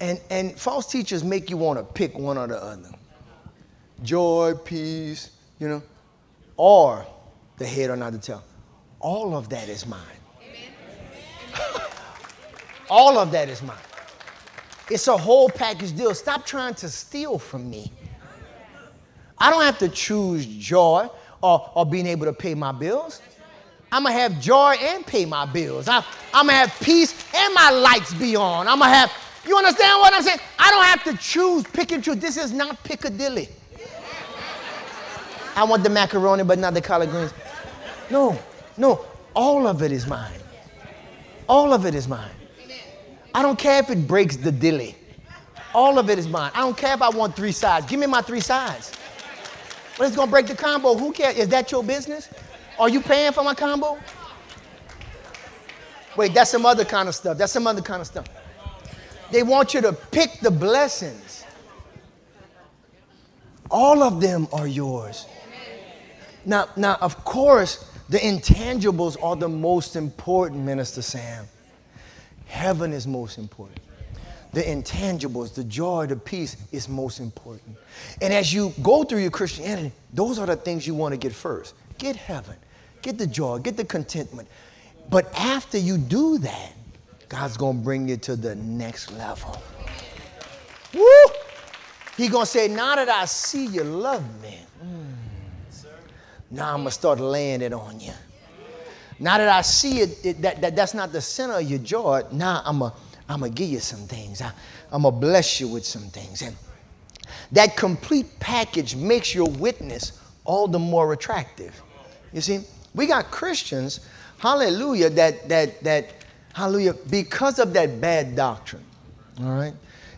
Speaker 1: and and false teachers make you want to pick one or the other. Joy, peace, you know, or the head or not the tail. All of that is mine. All of that is mine. It's a whole package deal. Stop trying to steal from me. I don't have to choose joy or, or being able to pay my bills. I'm gonna have joy and pay my bills. I, I'm gonna have peace and my lights be on. I'm gonna have, you understand what I'm saying? I don't have to choose, pick and choose. This is not Piccadilly. I want the macaroni, but not the collard greens. No, no, all of it is mine. All of it is mine. I don't care if it breaks the dilly. All of it is mine. I don't care if I want three sides. Give me my three sides. But it's gonna break the combo. Who cares? Is that your business? Are you paying for my combo? Wait, that's some other kind of stuff. That's some other kind of stuff. They want you to pick the blessings. All of them are yours. Now, now, of course, the intangibles are the most important, Minister Sam. Heaven is most important. The intangibles, the joy, the peace is most important. And as you go through your Christianity, those are the things you want to get first. Get heaven, get the joy, get the contentment. But after you do that, God's going to bring you to the next level. Woo! He's going to say, Now that I see you love me, mm, now I'm going to start laying it on you. Now that I see it, it that, that that's not the center of your joy, now I'm going I'm to give you some things. I, I'm going to bless you with some things. And that complete package makes your witness all the more attractive. You see, we got Christians, hallelujah, that, that, that, hallelujah, because of that bad doctrine, all right?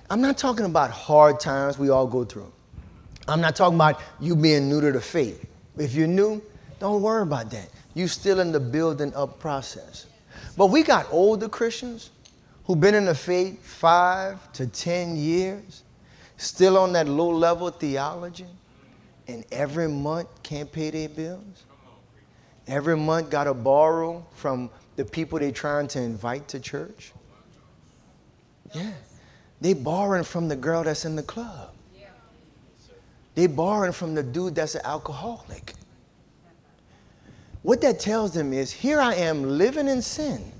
Speaker 1: I'm not talking about hard times we all go through. I'm not talking about you being new to the faith. If you're new, Don't worry about that. You're still in the building up process. But we got older Christians who've been in the faith five to ten years, still on that low level theology, and every month can't pay their bills. Every month got to borrow from the people they're trying to invite to church. Yeah. They borrowing from the girl that's in the club. They borrowing from the dude that's an alcoholic. What that tells them is here I am living in sin,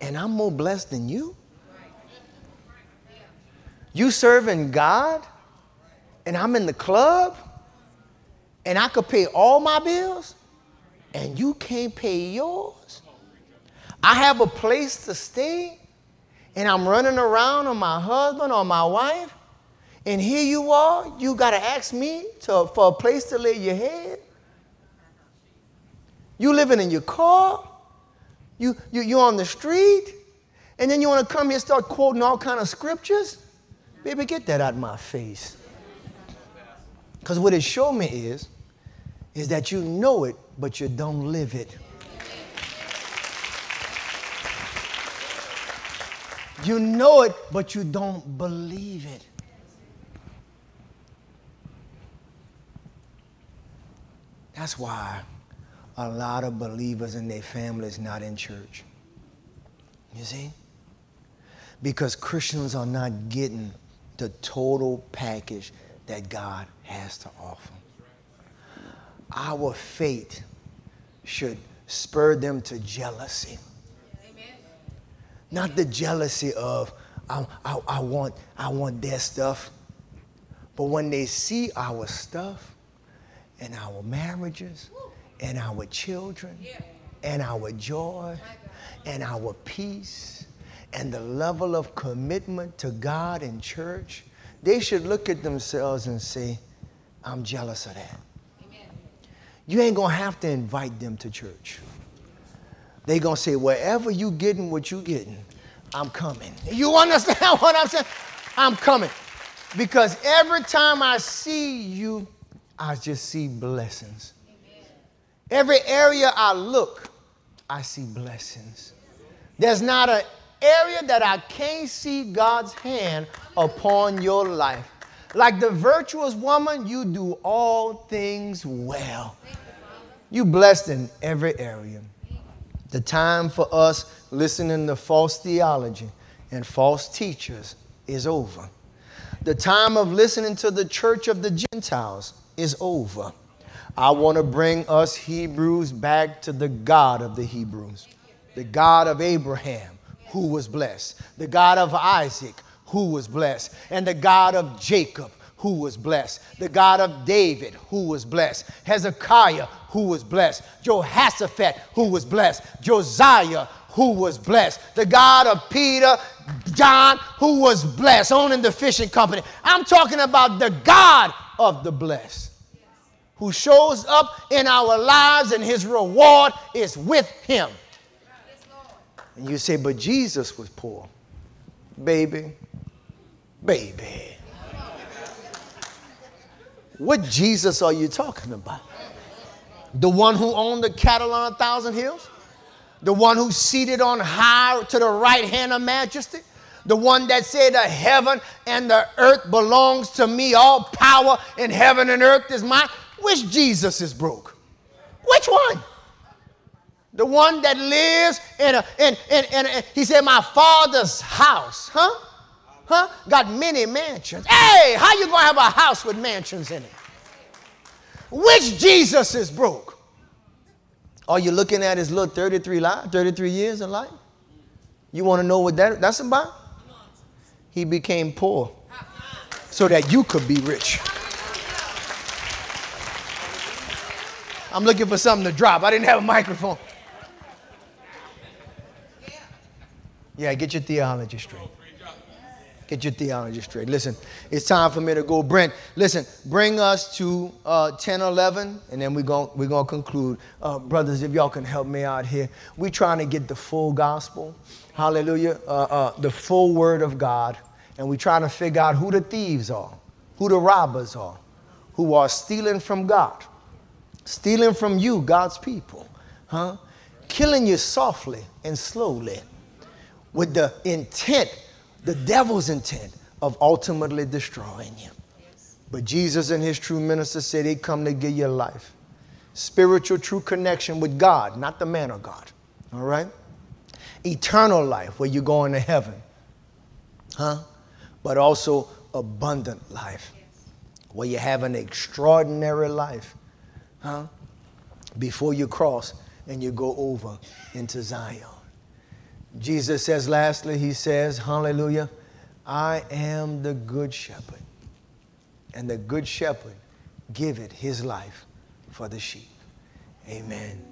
Speaker 1: and I'm more blessed than you. You serving God, and I'm in the club, and I could pay all my bills, and you can't pay yours. I have a place to stay, and I'm running around on my husband or my wife, and here you are, you got to ask me to, for a place to lay your head. You living in your car, you, you, you're on the street, and then you want to come here and start quoting all kind of scriptures? Baby, get that out of my face. Because what it showed me is, is that you know it, but you don't live it. You know it, but you don't believe it. That's why a lot of believers and their families not in church. You see? Because Christians are not getting the total package that God has to offer. Our faith should spur them to jealousy. Amen. Not the jealousy of, I, I, I, want, I want their stuff. But when they see our stuff and our marriages, and our children and our joy and our peace and the level of commitment to God and church, they should look at themselves and say, I'm jealous of that. Amen. You ain't gonna have to invite them to church. They gonna say, wherever you getting what you getting, I'm coming. You understand what I'm saying? I'm coming. Because every time I see you, I just see blessings. Every area I look, I see blessings. There's not an area that I can't see God's hand upon your life. Like the virtuous woman, you do all things well. You blessed in every area. The time for us listening to false theology and false teachers is over. The time of listening to the church of the Gentiles is over. I want to bring us Hebrews back to the God of the Hebrews, the God of Abraham, who was blessed, the God of Isaac, who was blessed, and the God of Jacob, who was blessed, the God of David, who was blessed, Hezekiah, who was blessed, Jehoshaphat, who was blessed, Josiah, who was blessed, the God of Peter, John, who was blessed, owning the fishing company. I'm talking about the God of the blessed who shows up in our lives and his reward is with him. And you say, but Jesus was poor. Baby, baby. What Jesus are you talking about? The one who owned the cattle on a thousand hills? The one who seated on high to the right hand of majesty? The one that said the heaven and the earth belongs to me. All power in heaven and earth is mine. Which Jesus is broke? Which one? The one that lives in a, in, in, in he said, my father's house, huh? Huh? Got many mansions. Hey, how you gonna have a house with mansions in it? Which Jesus is broke? Are you're looking at his little 33 life, 33 years of life? You want to know what that, that's about? He became poor so that you could be rich. I'm looking for something to drop. I didn't have a microphone. Yeah, get your theology straight. Get your theology straight. Listen, it's time for me to go. Brent, listen, bring us to uh, 10 11, and then we're going we're gonna conclude. Uh, brothers, if y'all can help me out here. We're trying to get the full gospel. Hallelujah. Uh, uh, the full word of God. And we're trying to figure out who the thieves are, who the robbers are, who are stealing from God stealing from you, God's people, huh? Killing you softly and slowly with the intent, the devil's intent of ultimately destroying you. But Jesus and his true ministers said he'd come to give you life. Spiritual, true connection with God, not the man of God. All right? Eternal life, where you're going to heaven. Huh? But also abundant life, where you have an extraordinary life. Huh? Before you cross and you go over into Zion. Jesus says, lastly, he says, Hallelujah, I am the good shepherd and the good shepherd giveth his life for the sheep. Amen.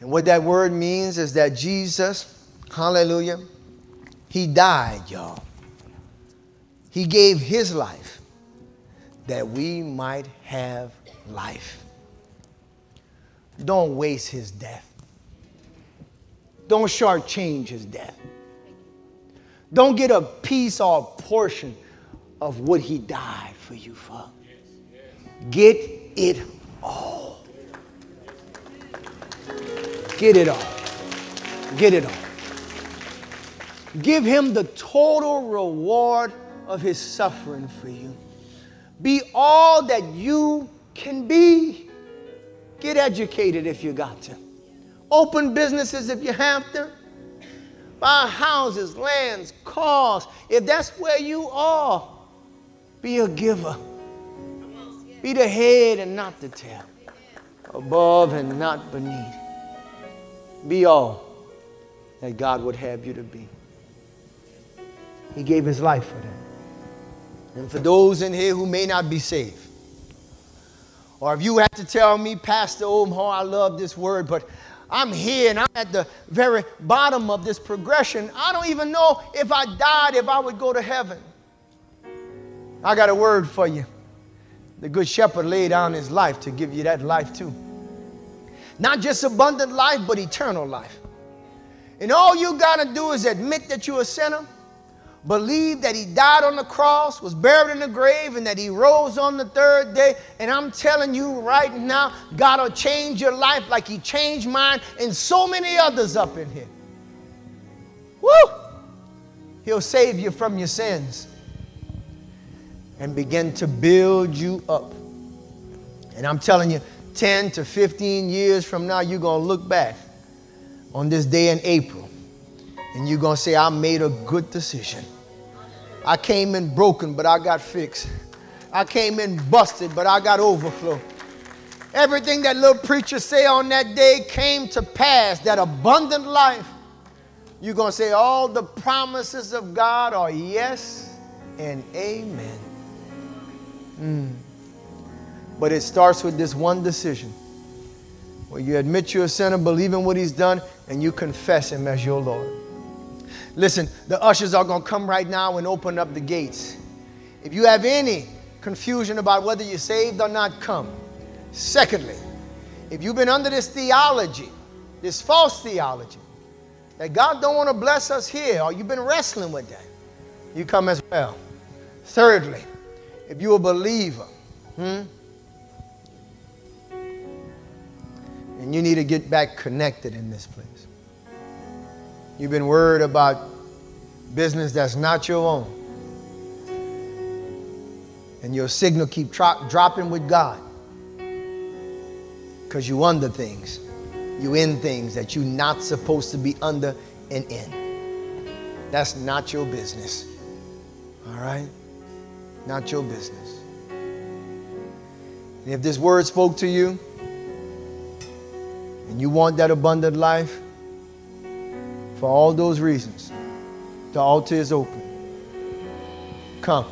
Speaker 1: And what that word means is that Jesus, hallelujah, he died, y'all. He gave his life that we might have life. Don't waste his death. Don't shortchange his death. Don't get a piece or a portion of what he died for you for. Get it all. Get it all. Get it all. Give him the total reward of his suffering for you. Be all that you can be. Get educated if you got to. Open businesses if you have to. Buy houses, lands, cars. If that's where you are, be a giver. Be the head and not the tail. Above and not beneath. Be all that God would have you to be. He gave his life for that. And for those in here who may not be saved, or if you had to tell me, Pastor Omar, I love this word, but I'm here and I'm at the very bottom of this progression. I don't even know if I died, if I would go to heaven. I got a word for you. The Good Shepherd laid down his life to give you that life too. Not just abundant life, but eternal life. And all you got to do is admit that you're a sinner, believe that he died on the cross, was buried in the grave, and that he rose on the third day. And I'm telling you right now, God will change your life like he changed mine and so many others up in here. Woo! He'll save you from your sins and begin to build you up. And I'm telling you, 10 to 15 years from now, you're going to look back on this day in April and you're going to say, I made a good decision. I came in broken, but I got fixed. I came in busted, but I got overflow. Everything that little preacher say on that day came to pass, that abundant life. You're going to say all the promises of God are yes and amen. Mm. But it starts with this one decision where you admit you're a sinner, believe in what He's done, and you confess Him as your Lord. Listen, the ushers are going to come right now and open up the gates. If you have any confusion about whether you're saved or not, come. Secondly, if you've been under this theology, this false theology, that God don't want to bless us here, or you've been wrestling with that, you come as well. Thirdly, if you're a believer, hmm, and you need to get back connected in this place. You've been worried about business that's not your own. And your signal keep tro- dropping with God. Because you under things. You in things that you're not supposed to be under and in. That's not your business. All right? not your business. And if this word spoke to you and you want that abundant life, for all those reasons, the altar is open. Come,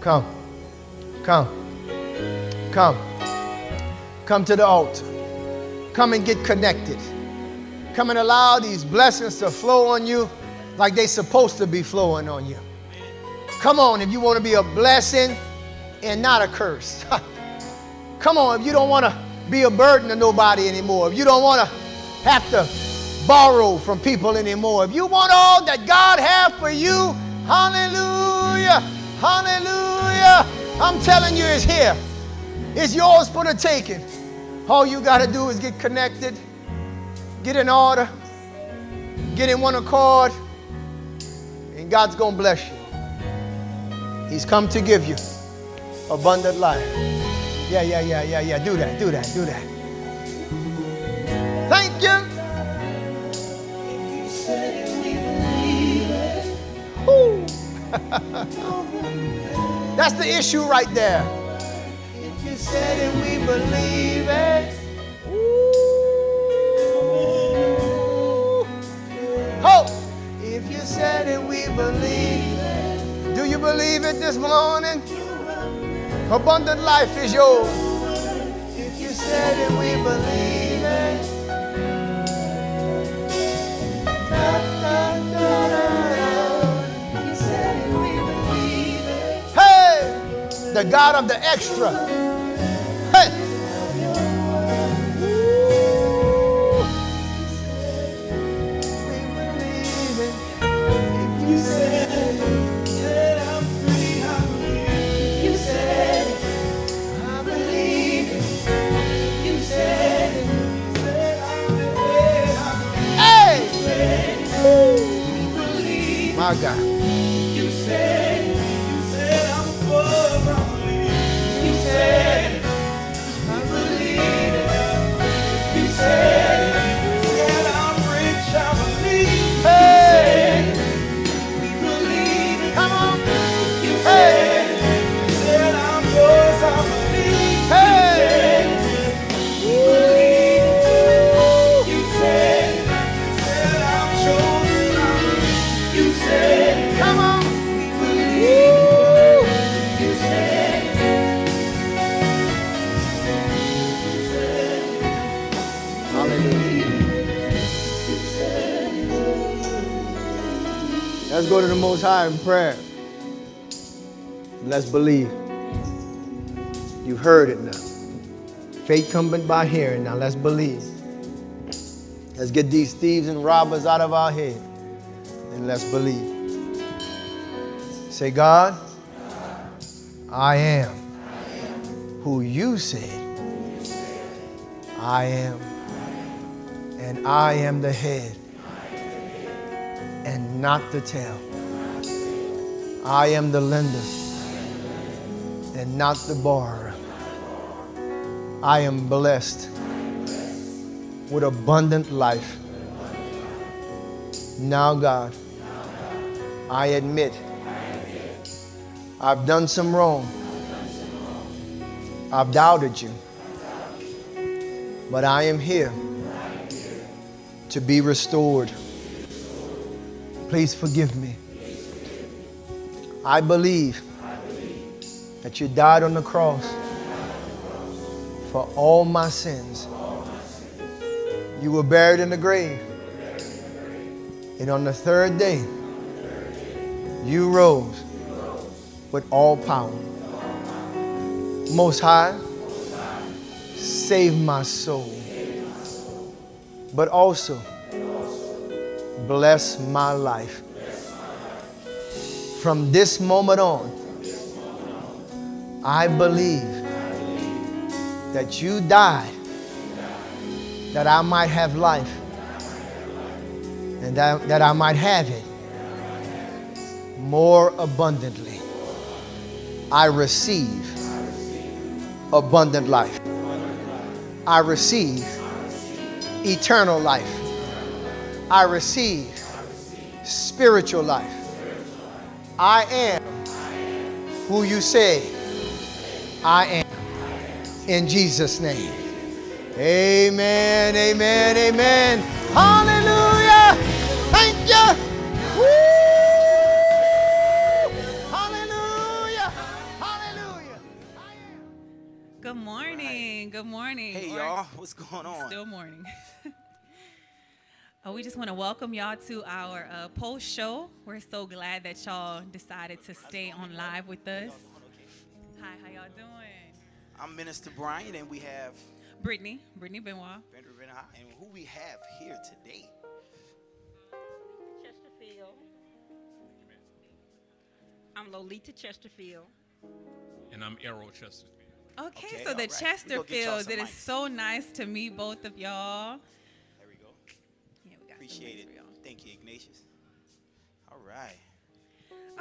Speaker 1: come, come, come. Come to the altar. Come and get connected. Come and allow these blessings to flow on you like they're supposed to be flowing on you. Come on, if you want to be a blessing and not a curse. Come on, if you don't want to be a burden to nobody anymore, if you don't want to have to borrow from people anymore, if you want all that God has for you, hallelujah, hallelujah, I'm telling you, it's here. It's yours for the taking. All you got to do is get connected, get in order, get in one accord, and God's going to bless you. He's come to give you abundant life. Yeah, yeah, yeah, yeah, yeah. Do that, do that, do that. That's the issue right there. If you said it, we believe it. Ooh. Hope. If you said it, we believe it. Do you believe it this morning? Abundant life is yours. If you said it, we believe it, God of the extra. Hey! My God. Let's go to the Most High in prayer. Let's believe. You've heard it now. Faith coming by hearing. Now let's believe. Let's get these thieves and robbers out of our head. And let's believe. Say, God, I am who you said I am. And I am the head and not the tail. I am the lender and not the borrower. I am blessed with abundant life. Now, God, I admit I've done some wrong. I've doubted you. But I am here to be restored. Please forgive me. I believe that you died on the cross for all my sins. You were buried in the grave. And on the third day, you rose with all power. Most High, save my soul, but also bless my life. From this moment on, I believe that you died that I might have life and that, that I might have it more abundantly. I receive abundant life. I receive eternal life. I receive spiritual life. I am who you say I am. In Jesus' name. Amen, amen, amen. Hallelujah. Thank you. Hallelujah. Hallelujah.
Speaker 2: Good morning. Good morning.
Speaker 3: Hey
Speaker 2: Or
Speaker 3: y'all, what's going on?
Speaker 2: Still morning. oh, we just want to welcome y'all to our uh, post show. We're so glad that y'all decided to stay on live with us. Hi, how y'all doing?
Speaker 3: I'm Minister Brian, and we have
Speaker 2: Brittany, Brittany Benoit.
Speaker 3: Brenda Renner, and who we have here today.
Speaker 4: Chesterfield. I'm Lolita Chesterfield.
Speaker 5: and I'm Errol Chesterfield.
Speaker 2: Okay,
Speaker 3: Okay,
Speaker 2: so the
Speaker 3: right. We gonna get y'all
Speaker 2: Chesterfields,
Speaker 3: some
Speaker 2: it is
Speaker 3: mics.
Speaker 2: so nice to meet both of y'all.
Speaker 3: Appreciate it. Thank you, Ignatius. All right.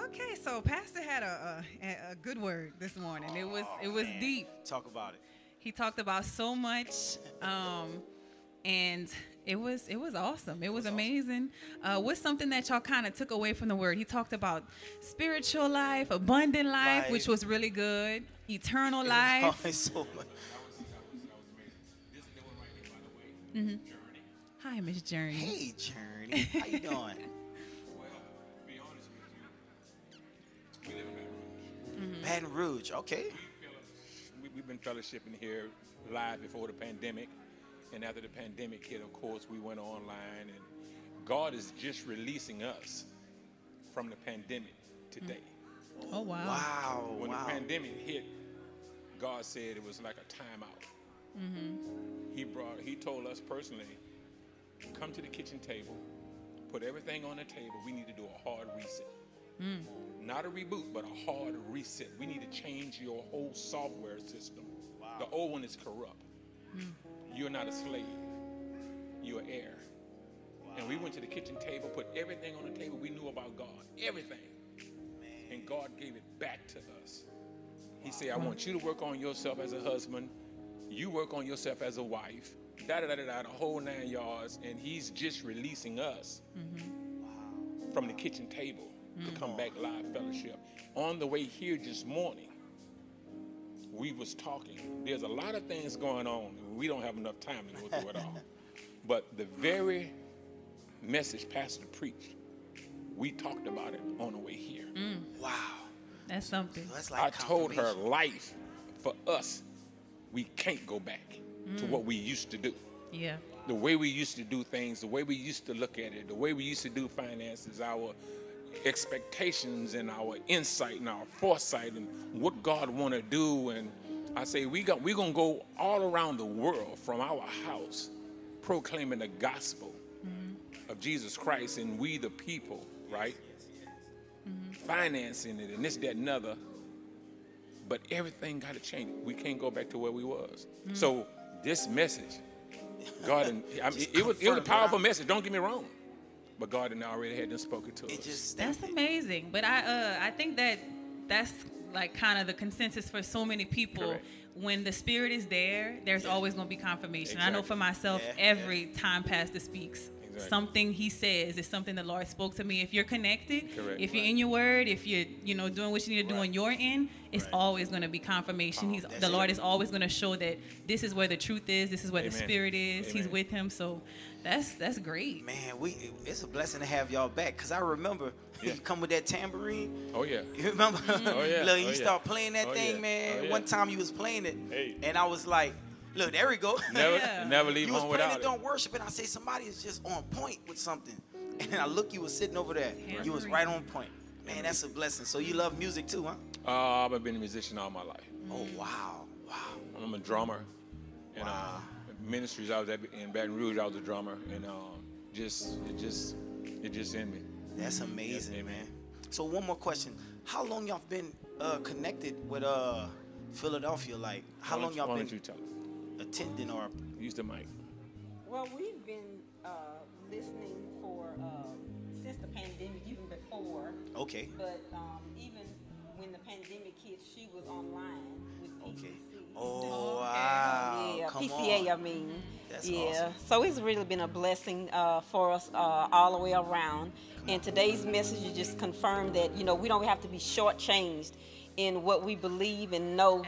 Speaker 2: Okay, so Pastor had a, a, a good word this morning. It was it was
Speaker 3: Oh, Man,
Speaker 2: deep.
Speaker 3: Talk about it.
Speaker 2: He talked about so much, um, and it was it was awesome. It was amazing. Uh, what's something that y'all kind of took away from the word? He talked about spiritual life, abundant life,
Speaker 3: Right.
Speaker 2: which was really good. Eternal
Speaker 3: Oh,
Speaker 2: life.
Speaker 3: it's so much.
Speaker 2: Hi, Miss Journey.
Speaker 3: Hey, Journey. How you doing?
Speaker 4: Well, be honest with you, we live in Baton Rouge.
Speaker 3: Baton Rouge. Okay.
Speaker 4: We, we've been fellowshipping here live before the pandemic, and after the pandemic hit, of course, we went online, and God is just releasing us from the pandemic today. Mm.
Speaker 2: Oh wow.
Speaker 3: Wow.
Speaker 4: When
Speaker 3: wow.
Speaker 4: the pandemic hit, God said it was like a timeout. Mm-hmm. He brought, He told us personally, come to the kitchen table, put everything on the table. We need to do a hard reset. Hmm. Not a reboot, but a hard reset. We need to change your whole software system. The old one is corrupt. Hmm. You're not a slave. You're an heir. And we went to the kitchen table, put everything on the table we knew about God. Everything. And God gave it back to us. He said, I want you to work on yourself as a husband. You work on yourself as a wife. Da da da da da, the whole nine yards. And He's just releasing us mm-hmm. from the kitchen table to mm. come back live fellowship. On the way here this morning, we was talking. There's a lot of things going on. We don't have enough time to go through it all. But the very message Pastor preached, we talked about it on the way here. Mm.
Speaker 3: Wow.
Speaker 2: That's something.
Speaker 3: That's like
Speaker 4: I told her life for us, we can't go back to what we used to do.
Speaker 2: Yeah.
Speaker 4: The way we used to do things, the way we used to look at it, the way we used to do finances, our expectations and our insight and our foresight and what God want to do. And I say we got we're gonna go all around the world from our house, proclaiming the gospel mm-hmm. of Jesus Christ and we the people, right? Mm-hmm. Financing it and this, that, and other. But everything got to change. We can't go back to where we was. So mm. This message, God, and I mean, it, was it was a powerful
Speaker 3: huh?
Speaker 4: message. Don't get me wrong, but God had already had them spoken to
Speaker 3: It
Speaker 4: us.
Speaker 3: just
Speaker 2: That's
Speaker 3: it.
Speaker 2: amazing. But I uh I think that that's like kind of the consensus for so many people.
Speaker 4: Correct.
Speaker 2: When the spirit is there, there's always going to be confirmation. I know for myself,
Speaker 3: Yeah,
Speaker 2: every time Pastor speaks,
Speaker 4: Exactly.
Speaker 2: something he says is something the Lord spoke to me. If you're connected,
Speaker 4: Correct.
Speaker 2: if you're
Speaker 4: Right.
Speaker 2: in your word, if you're you know doing what you need to do
Speaker 4: Right.
Speaker 2: on your end, it's
Speaker 3: Right.
Speaker 2: always going to be confirmation. He's the Lord
Speaker 3: it.
Speaker 2: is always going to show that this is where the truth is. This is where the spirit is. He's with him. So that's that's great.
Speaker 3: Man, we it's a blessing to have y'all back because I remember
Speaker 4: Yeah.
Speaker 3: you come with that tambourine.
Speaker 4: Oh yeah.
Speaker 3: You remember?
Speaker 4: Oh, yeah.
Speaker 3: Look, oh, you
Speaker 4: Oh, yeah.
Speaker 3: start playing that
Speaker 4: Oh,
Speaker 3: thing,
Speaker 4: yeah.
Speaker 3: man.
Speaker 4: Oh, yeah.
Speaker 3: One time you was playing it,
Speaker 4: Hey.
Speaker 3: and I was like, "Look, there we go."
Speaker 4: Never,
Speaker 2: Yeah.
Speaker 4: never leave
Speaker 3: you was
Speaker 4: home
Speaker 3: playing
Speaker 4: without
Speaker 3: it,
Speaker 4: it.
Speaker 3: don't worship, and I say somebody is just on point with something, and then I look, you was sitting over there. You was right on point. Man, that's a blessing. So you love music too, huh?
Speaker 4: Uh, I've been a musician all my life.
Speaker 3: Oh wow, wow.
Speaker 4: I'm a drummer. And
Speaker 3: Wow.
Speaker 4: uh, ministries, I was at, in Baton Rouge, I was a drummer, and um, just it just it just in me.
Speaker 3: That's amazing,
Speaker 4: amen.
Speaker 3: man. So one more question: How long y'all been uh, connected with uh, Philadelphia? Like, how
Speaker 4: Why
Speaker 3: long
Speaker 4: don't-
Speaker 3: y'all
Speaker 4: why
Speaker 3: been
Speaker 4: don't you tell them?
Speaker 3: attending or?
Speaker 4: Use the mic.
Speaker 5: Well, we've been uh, listening for uh, since the pandemic, even before.
Speaker 3: Okay.
Speaker 5: But um, even when the pandemic hit, she was online with
Speaker 3: Okay.
Speaker 5: PCC.
Speaker 3: Oh
Speaker 2: Okay.
Speaker 3: wow!
Speaker 5: yeah,
Speaker 3: Come
Speaker 5: PCA. I mean,
Speaker 3: That's
Speaker 5: yeah.
Speaker 3: awesome.
Speaker 5: So it's really been a blessing uh, for us uh, all the way around. And today's message just confirmed that you know we don't have to be shortchanged in what we believe and know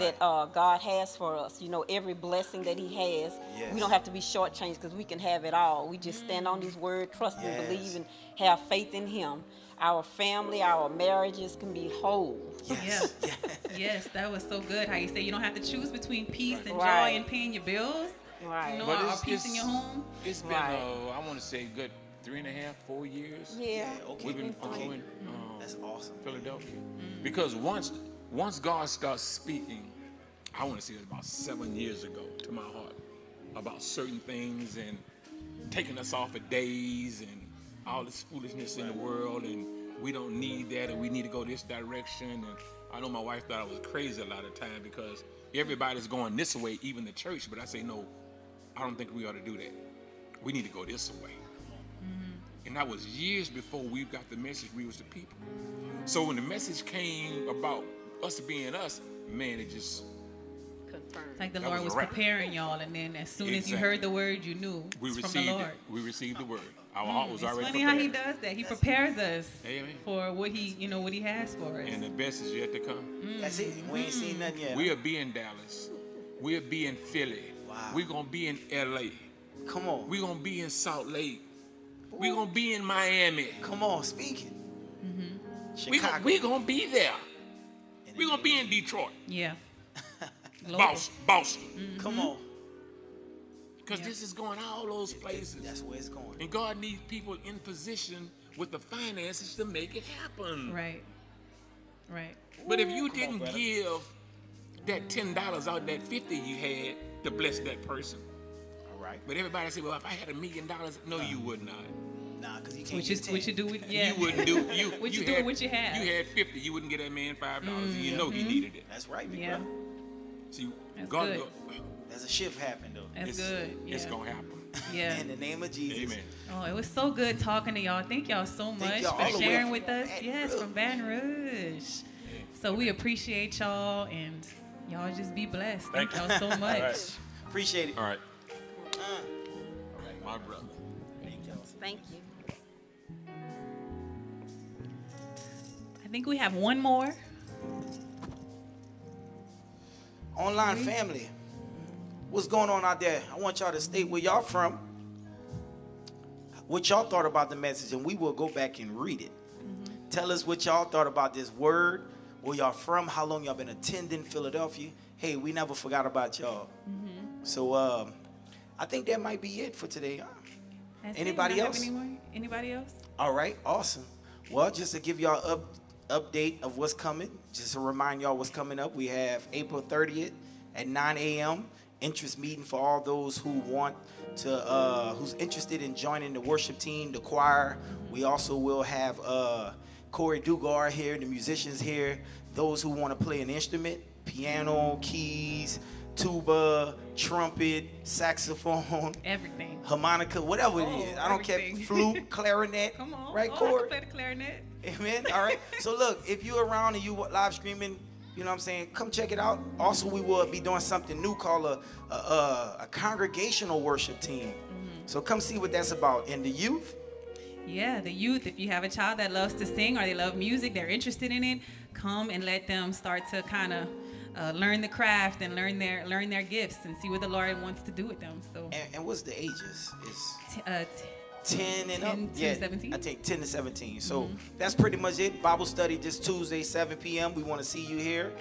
Speaker 2: At all.
Speaker 5: that uh, God has for us. You know, every blessing that He has,
Speaker 3: Yes.
Speaker 5: we don't have to be shortchanged because we can have it all. We just stand on His word, trust and believe, and have faith in Him. Our family, our marriages can be whole.
Speaker 3: Yes.
Speaker 2: Yeah. yes, that was so good. How you say you don't have to choose between peace and
Speaker 5: Right.
Speaker 2: joy and paying your bills.
Speaker 5: Right.
Speaker 2: You know,
Speaker 4: But
Speaker 2: or, or peace in your home.
Speaker 4: It's been,
Speaker 5: Right.
Speaker 4: uh, I want to say, good three and a half, four years.
Speaker 5: Yeah.
Speaker 3: Yeah, okay.
Speaker 4: We've been
Speaker 3: okay.
Speaker 4: following um,
Speaker 3: That's awesome.
Speaker 4: Philadelphia. Because once once God starts speaking, I want to say it was about seven years ago to my heart about certain things and taking us off of days and all this foolishness in the world and we don't need that and we need to go this direction and I know my wife thought I was crazy a lot of time because everybody's going this way, even the church. But I say no, I don't think we ought to do that. We need to go this way. Mm-hmm. And that was years before we got the message we was the people. So when the message came about us being us, man, it just
Speaker 5: Confirmed.
Speaker 2: Like the
Speaker 4: That
Speaker 2: Lord
Speaker 4: was
Speaker 2: was preparing y'all, and then as soon as you heard the word, you knew
Speaker 4: we
Speaker 2: it's from
Speaker 4: received
Speaker 2: the
Speaker 4: it.
Speaker 2: Lord.
Speaker 4: We received the word. Our heart hmm. was
Speaker 2: it's
Speaker 4: already
Speaker 2: funny
Speaker 4: prepared.
Speaker 2: how he does that. He prepares us
Speaker 4: Amen.
Speaker 2: for what he, you know, what he has for us.
Speaker 4: And the best is yet to come. Hmm.
Speaker 3: That's it. We ain't seen nothing yet.
Speaker 4: We'll be in Dallas. We'll be in Philly.
Speaker 3: Wow.
Speaker 4: We're gonna be in LA.
Speaker 3: Come on.
Speaker 4: We're gonna be in Salt Lake. We're gonna be in Miami.
Speaker 3: Come on, speak it.
Speaker 4: We're gonna, we gonna be there.
Speaker 3: In the
Speaker 4: We're gonna be in Detroit.
Speaker 2: yeah. Global.
Speaker 4: Boston. Boston.
Speaker 3: of- Come on.
Speaker 4: Because
Speaker 2: Yeah.
Speaker 4: this is going all those places.
Speaker 3: That's where it's going.
Speaker 4: And God needs people in position with the finances to make it happen.
Speaker 2: Right. Right.
Speaker 4: But if you
Speaker 3: Come
Speaker 4: didn't
Speaker 3: brother.
Speaker 4: give that ten dollars out of that fifty you had to bless that person,
Speaker 3: All right.
Speaker 4: but everybody said, "Well, if I had a million dollars, no, you would not.
Speaker 3: Nah, because you can't
Speaker 2: What you,
Speaker 3: use
Speaker 2: what you do with yeah.
Speaker 4: You wouldn't do. You
Speaker 2: What you
Speaker 4: you
Speaker 2: do
Speaker 4: had,
Speaker 2: with what you have.
Speaker 4: You had fifty. You wouldn't get that man five dollars, and you know
Speaker 2: Mm-hmm.
Speaker 4: he needed it.
Speaker 3: That's right, big
Speaker 2: Yeah.
Speaker 3: brother.
Speaker 4: See,
Speaker 2: That's
Speaker 4: God,
Speaker 2: good.
Speaker 4: go-
Speaker 3: There's a shift happened though.
Speaker 2: That's
Speaker 4: it's,
Speaker 2: good. Yeah.
Speaker 4: It's gonna happen.
Speaker 2: yeah.
Speaker 3: In the name of Jesus.
Speaker 4: Amen.
Speaker 2: Oh, it was so good talking to y'all. Thank y'all so much
Speaker 3: y'all
Speaker 2: for sharing with us.
Speaker 3: Baton
Speaker 2: Yes,
Speaker 3: Rouge.
Speaker 2: from Baton Rouge. So we appreciate y'all and y'all just be blessed. Thank,
Speaker 4: Thank
Speaker 2: y'all so much.
Speaker 4: right.
Speaker 3: Appreciate it.
Speaker 4: All right,
Speaker 3: Uh,
Speaker 4: my brother.
Speaker 3: thank y'all.
Speaker 5: Thank you.
Speaker 2: Think we have one more.
Speaker 3: Online family. What's going on out there? I want y'all to state where y'all from. What y'all thought about the message, and we will go back and read it. Tell us what y'all thought about this word. Where y'all from? How long y'all been attending Philadelphia? Hey, we never forgot about y'all. So um, I think that might be it for today.
Speaker 2: That's.
Speaker 3: Anybody else?
Speaker 2: Anybody else?
Speaker 3: All right, awesome. Well, just to give y'all up update of what's coming, just to remind y'all what's coming up, we have April 30th at 9 a.m. interest meeting for all those who want to, uh, who's interested in joining the worship team, the choir. We also will have uh, Corey Dugar here, the musicians here, those who want to play an instrument, piano, keys, tuba, trumpet, saxophone
Speaker 2: Everything.
Speaker 3: harmonica, whatever it
Speaker 2: Oh,
Speaker 3: is. I don't care. Flute, clarinet,
Speaker 2: Come on.
Speaker 3: right,
Speaker 2: oh,
Speaker 3: Corey?
Speaker 2: play the clarinet.
Speaker 3: Amen. All right. So look, if you're around and you live streaming, you know what I'm saying, come check it out. Also, we will be doing something new called a a, a, a congregational worship team. So come see what that's about. And the youth,
Speaker 2: Yeah, the youth, if you have a child that loves to sing or they love music, they're interested in it, come and let them start to kind of uh, learn the craft and learn their learn their gifts and see what the Lord wants to do with them. So,
Speaker 3: and, and what's the ages? It's
Speaker 2: t- uh, t-
Speaker 3: 10 and
Speaker 2: 10
Speaker 3: up.
Speaker 2: to 17?
Speaker 3: I think 10 to 17. So that's pretty much it. Bible study this Tuesday, 7 p.m. We want to see you here.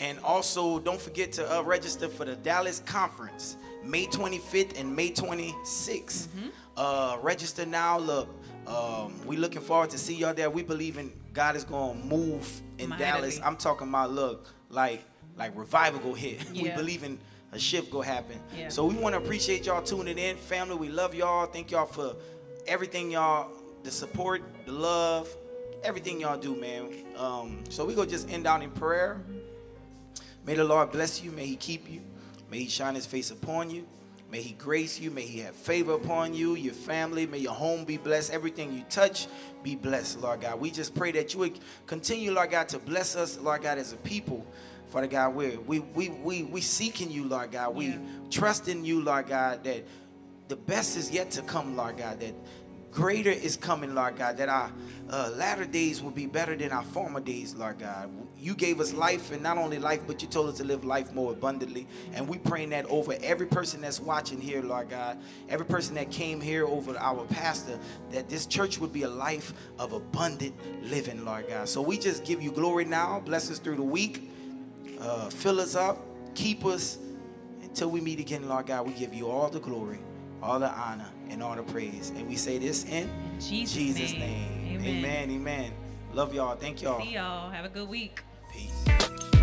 Speaker 3: And also, don't forget to uh, register for the Dallas Conference, May 25th and May 26th. Uh, register now. Look, um, we looking forward to see y'all there. We believe in God is going to move in. Dallas. I'm talking about, look, like like revival go hit. we believe in a shift go happen.
Speaker 2: Yeah.
Speaker 3: So we want to appreciate y'all tuning in, family. We love y'all. Thank y'all for everything y'all, the support, the love, everything y'all do, man. Um, so we gonna just end out in prayer. May the Lord bless you. May He keep you. May He shine His face upon you. May He grace you. May He have favor upon you, your family. May your home be blessed. Everything you touch be blessed, Lord God. We just pray that you would continue, Lord God, to bless us, Lord God, as a people. Father God, we we we we we seeking you, Lord God. We
Speaker 2: Yeah.
Speaker 3: trust in you, Lord God, that the best is yet to come, Lord God. That greater is coming, Lord God. That our uh, latter days will be better than our former days, Lord God. You gave us life, and not only life, but you told us to live life more abundantly. And we praying that over every person that's watching here, Lord God. Every person that came here over our pastor, that this church would be a life of abundant living, Lord God. So we just give you glory now. Bless us through the week. Uh, fill us up. Keep us. Until we meet again, Lord God, we give you all the glory, all the honor, and all the praise. And we say this in
Speaker 2: in Jesus',
Speaker 3: Jesus'
Speaker 2: name.
Speaker 3: name.
Speaker 2: Amen.
Speaker 3: Amen. Amen. Love y'all. Thank y'all.
Speaker 2: See y'all. Have a good week.
Speaker 3: Peace.